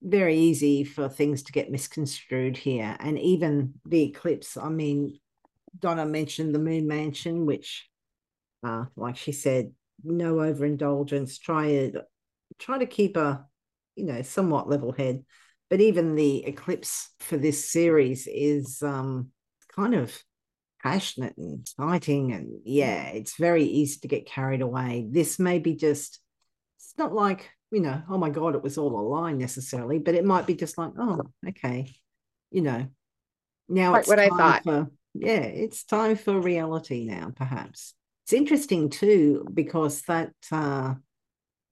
very easy for things to get misconstrued here. And even the eclipse, I mean, Donna mentioned the moon mansion, which, uh, like she said, no overindulgence. Try it, try to keep a you know, somewhat level head. But even the eclipse for this series is um, kind of passionate and exciting. And yeah, it's very easy to get carried away. This may be just, it's not like, you know, oh my God, it was all a lie necessarily, but it might be just like, oh, okay, you know, now it's what I thought. For, yeah, it's time for reality now, perhaps. It's interesting too, because that uh,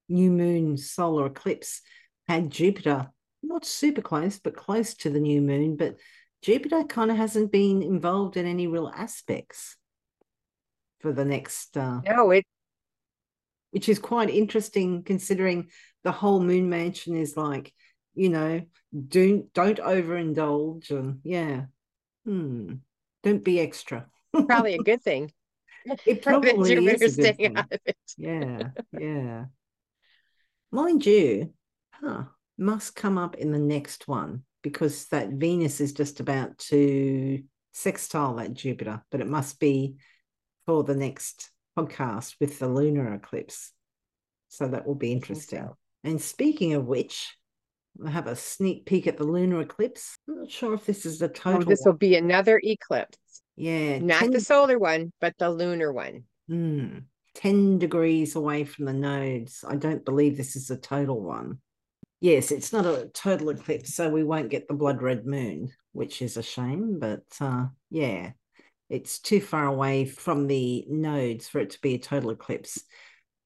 new moon solar eclipse had Jupiter, not super close, but close to the new moon. But Jupiter kind of hasn't been involved in any real aspects for the next. Uh, no, it. Which is quite interesting considering the whole moon mansion is like, you know, don't don't overindulge and yeah, hmm, don't be extra. Probably a good thing. It probably is a good thing. Yeah, yeah. Mind you, huh, must come up in the next one because that Venus is just about to sextile that Jupiter, but it must be for the next podcast with the lunar eclipse. So that will be interesting. So. And speaking of which, I have a sneak peek at the lunar eclipse. I'm not sure if this is the oh, total. Oh, this will be another eclipse. Yeah. Not 10... the solar one, but the lunar one. Hmm. 10 degrees away from the nodes. I don't believe this is a total one yes, it's not a total eclipse, so we won't get the blood red moon, which is a shame. But uh, yeah, it's too far away from the nodes for it to be a total eclipse.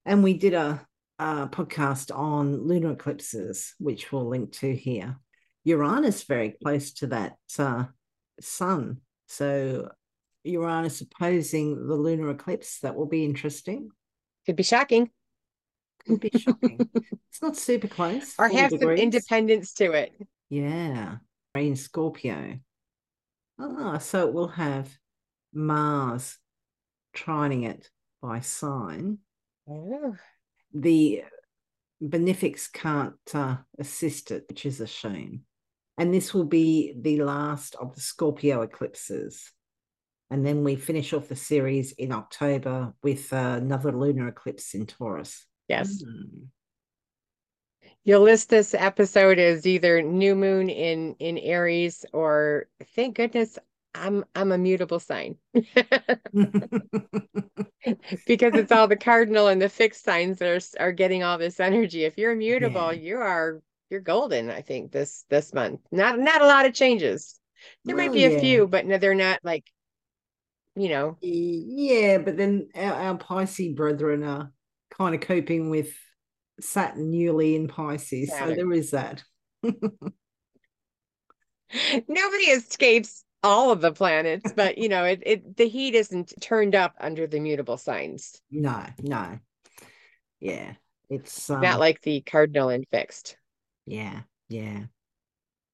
And we did a, a podcast on lunar eclipses, which we'll link to here. Uranus very close to that uh, sun, so Uranus opposing the lunar eclipse. That will be interesting. Could be shocking. Could be shocking. it's not super close. or four have some independence to it. Yeah. In Scorpio. Ah, so it will have Mars trining it by sign. Oh, The benefics can't uh, assist it, which is a shame. And this will be the last of the Scorpio eclipses. And then we finish off the series in October with uh, another lunar eclipse in Taurus. Yes. Mm. You'll list this episode as either new moon in in Aries or thank goodness I'm I'm a mutable sign because it's all the cardinal and the fixed signs that are are getting all this energy. If you're mutable, Yeah. you are you're golden, I think, this this month. Not not a lot of changes. There might Well, be a few, but no, they're not like, you know, Yeah, but then our, our Pisces brethren are kind of coping with Saturn newly in Pisces. So there is that. nobody escapes all of the planets, but you know, it, it the heat isn't turned up under the mutable signs. No, no. Yeah. It's um, Not like the cardinal and fixed. yeah, yeah.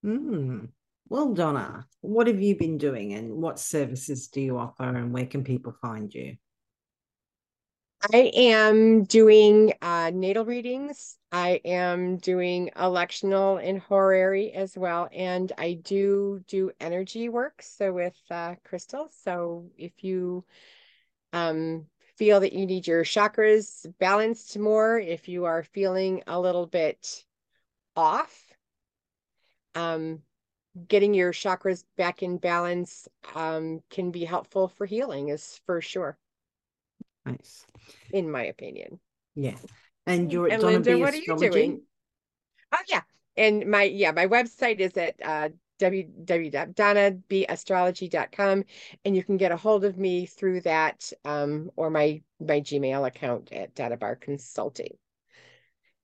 Hmm. Well, Donna, what have you been doing and what services do you offer and where can people find you? I am doing uh, natal readings. I am doing electional and horary as well. And I do do energy work. So with uh, crystals. So if you um, feel that you need your chakras balanced more, if you are feeling a little bit off, um, getting your chakras back in balance um, can be helpful for healing, is for sure, Nice. in my opinion. Yeah. And you're And Donna Linda, B what are you doing? Oh yeah. And my yeah, my website is at uh www.donnabastrology.com and you can get a hold of me through that um or my my Gmail account at Donna Bar Consulting.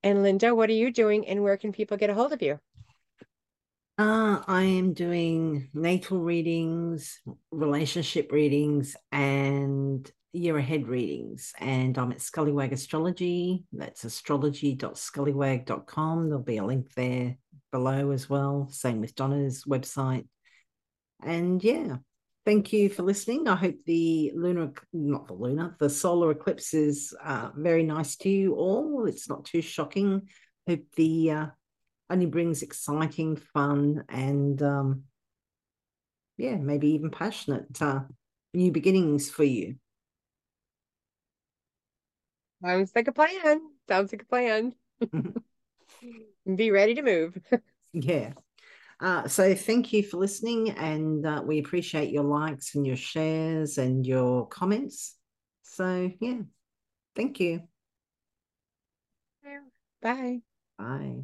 And Linda, what are you doing and where can people get a hold of you? Uh, I am doing natal readings, relationship readings, and year ahead readings. And I'm at Scullywag Astrology. That's astrology.scullywag.com. There'll be a link there below as well. Same with Donna's website. And yeah, thank you for listening. I hope the lunar, not the lunar, the solar eclipse is uh, very nice to you all. It's not too shocking. Hope the uh, only brings exciting fun and um yeah maybe even passionate uh, new beginnings for you Sounds like a plan. Sounds like a plan. Be ready to move. yeah uh, so thank you for listening and uh, we appreciate your likes and your shares and your comments so yeah thank you Bye. bye